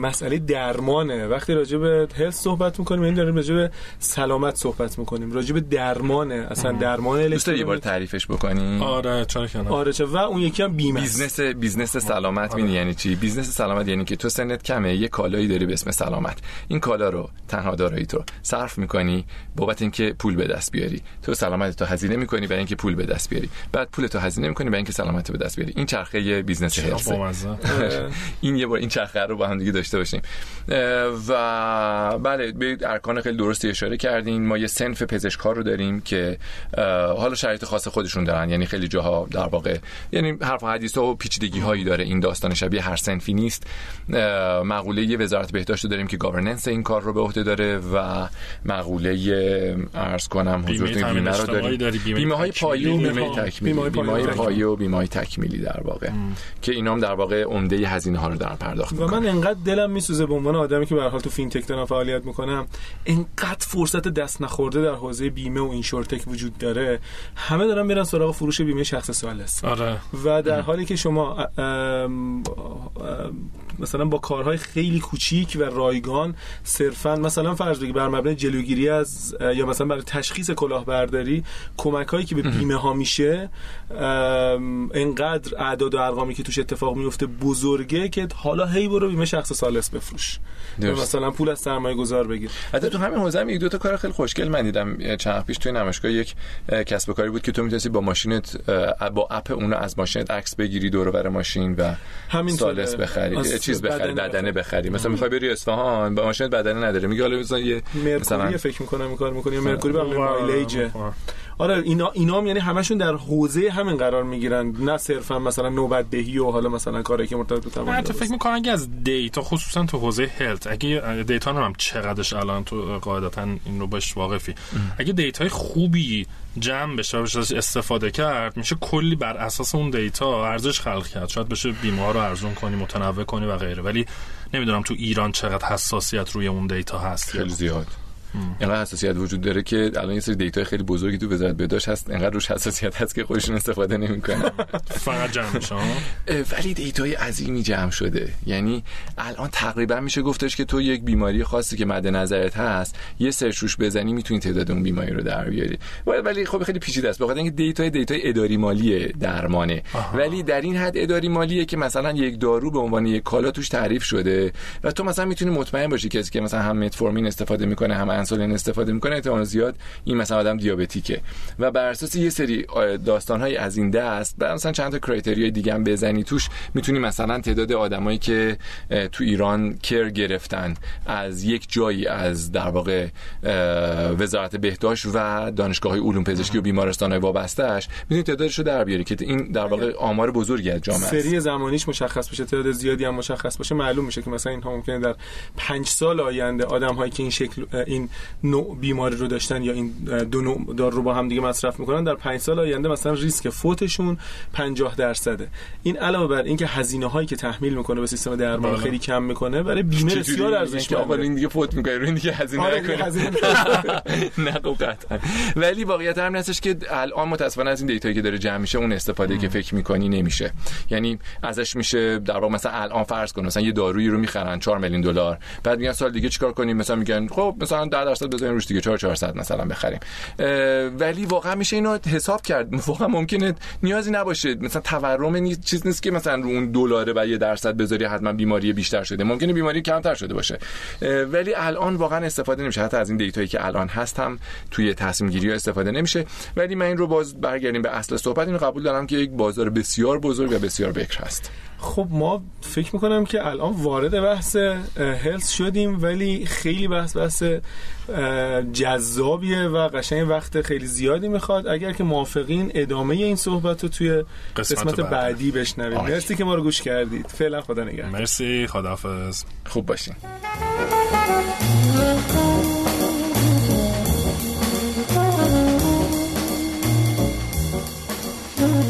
مسئله درمانه. وقتی راجع به health صحبت می‌کنیم این داریم راجع به سلامت صحبت می‌کنیم. راجع به درمانه. اصلا درمان دوست یه بار تعریفش بکنی؟ آره چرا کنه آره چه و اون یکی هم بیمه business business سلامت آره. یعنی چی؟ business سلامت یعنی که تو سنت کمه یه کالایی داری به اسم سلامت. این کالا رو تنها دارایی تو. صرف می‌کنی بابت اینکه پول به دست بیاری. تو سلامت تو هزینه می‌کنی برای اینکه پول به دست بیاری. بعد پول تو هزینه می‌کنی برای اینکه سلامت به دست بیاری. این چرخه business health این یه بار این چرخه رو با هم دیگه داشته باشیم. و بله به ارکان خیلی درستی اشاره کردین. ما یه صنف پزشکا رو داریم که حالا شرایط خاص خودشون دارن. یعنی خیلی جاها در واقع یعنی حرف حدیث و پیچیدگی هایی داره این داستان شبیه هر صنفی نیست. مقوله یه وزارت بهداشت داریم که governance این کار رو به عهده داره و مقوله عرض کنم حضورتون بیمه رو داریم. بیمه های پایه و بیمه تکمیلی. بیمه های پایه و بیمه های تکمیلی در واقع. که اینا هم در واقع عمده هزینه ها رو در پرداخت و من انقدر دلم میسوزه به عنوان آدمی که به حال تو fintech دارم فعالیت می‌کنم انقدر فرصت دست نخورده در حوزه بیمه و insurtech وجود داره. همه دارن میرن سراغ فروش بیمه شخص ثالث آره. و در حالی که شما مثلا با کارهای خیلی کوچیک و رایگان صرفا مثلا فرض بگیر بر مبنای جلوگیری از یا مثلا برای تشخیص کلاهبرداری کمک هایی که به بیمه ها میشه انقدر اعداد و ارقامی که توش اتفاق میفته بزرگه که حالا هی برو بیمه شخص سالس بفروش. مثلا پول از سرمایه گذار بگیر. حتی تو همین حوزه یک دو تا کار خیلی خوشگل. من دیدم چند پیش توی نمایشگاه یک کسب و کاری بود که تو می‌تونستی با ماشینت با اپ اون از ماشینت عکس بگیری دور ماشین و همین سالس بخری. چیز بخری بدنه بخری مثلا. می‌خوای بری اصفهان با ماشینت بدنه نداره میگه حالا مثلا یه مثلا فکر می‌کنم این کار می‌کنی. مرکوری به مایلیج. آره اینا اینا هم یعنی همشون در حوزه همین قرار می‌گیرن. نه صرفا مثلا نوبت دهی و حالا مثلا کاری که مرتبط به توان تو فکر می‌کنم اگه از دیتا خصوصا تو حوزه هلت اگه دیتا هم چقدرش الان تو قاعدتا این رو باش واقفی. اگه data ی خوبی جمع بشه و بشه استفاده کرد میشه کلی بر اساس اون data ارزش خلق کرد. شاید بشه بیمه رو ارزون کنی متنوع کنی و غیره. ولی نمی‌دونم تو ایران چقدر حساسیت روی اون data هست خیلی زیاد. اینقدر حساسیت وجود داره که الان یه سری data خیلی بزرگی تو وزارت بهداشت هست. اینقدر روش حساسیت هست که خودشون استفاده نمی‌کنن. فقط جمع ولی data ی عظیمی جمع شده. یعنی الان تقریبا میشه گفتش که تو یک بیماری خاصی که مد نظرت هست یه search روش بزنی می‌تونی تعداد اون بیماری رو در بیاری. ولی خب خیلی پیچیده است. بخاطر اینکه data ی data ی اداری مالی درمانه. ولی در این حد اداری مالیه که مثلا یک دارو به عنوان یک کالا توش تعریف شده و تو مثلا می‌تونی مطمئن باشی کسی که مثلا هم متفورمین استفاده می‌کنه هم انسولین استفاده می‌کنه احتمال زیاد این مثلا آدم دیابتیکه. و بر اساس یه سری داستان های از این دست بعد مثلا چند تا criteria ی دیگه هم بزنی توش می‌تونی مثلا تعداد آدمایی که تو ایران کر گرفتن از یک جایی از در واقع وزارت بهداشت و دانشگاه های علوم پزشکی و بیمارستان های وابستهش می‌تونی تعدادش رو در بیاری که این در واقع آمار بزرگی از جامعه سری زمانیش مشخص بشه تعداد زیادی هم مشخص باشه معلوم میشه که مثلا اینها ممکنه در 5 سال آینده آدم هایی که این شکل این نوع بیماری رو داشتن یا این دو نوع دارو رو با هم دیگه مصرف می‌کنن در 5 سال آینده مثلا ریسک فوتشون 50 درصده. این علاوه بر اینکه هزینه هایی که تحمیل می‌کنه به سیستم درمان بله. خیلی کم می‌کنه برای بیمه بسیار ارزشمنده این دیگه فوت می‌کنه این دیگه هزینه آره نه خب قطعا. ولی واقعیت هم هستش که الان متاسفانه از این دیتایی که داره جمع میشه اون استفاده که فکر می‌کنی نمیشه. یعنی ازش میشه در واقع مثلا الان فرض کن مثلا یه دارویی رو می‌خرن 4 میلیون دلار. بعد میگن سال دیگه چیکار کنیم؟ مثلا میگن خب مثلا 10 درصد بزنیم روش دیگه. 4 400 مثلا بخریم. ولی واقعا میشه اینو حساب کرد. واقعا ممکنه نیازی نباشه. مثلا تورم نیست چیز نیست که مثلا رو اون دلاره و یه درصد بذاری حتما بیماری بیشتر شده. ممکنه بیماری کمتر شده باشه. ولی الان واقعا استفاده نمیشه. حتی از این دیتایی که الان هست هم توی تصمیم گیری استفاده نمیشه. ولی من این رو باز برگردیم به اصل صحبت. اینو قبول دارم که یک بازار بسیار بزرگ و بسیار بکر هست. خب ما فکر می‌کنم که الان وارد بحث هلس شدیم ولی خیلی بحث بحث جذابیه و قشنگ وقت خیلی زیادی می‌خواد. اگر که موافقین ادامه این صحبت رو توی قسمت, قسمت بعدی. بشنویم. مرسی که ما رو گوش کردید. فعلا خدا نگهدار. مرسی. خداحافظ. خوب باشین.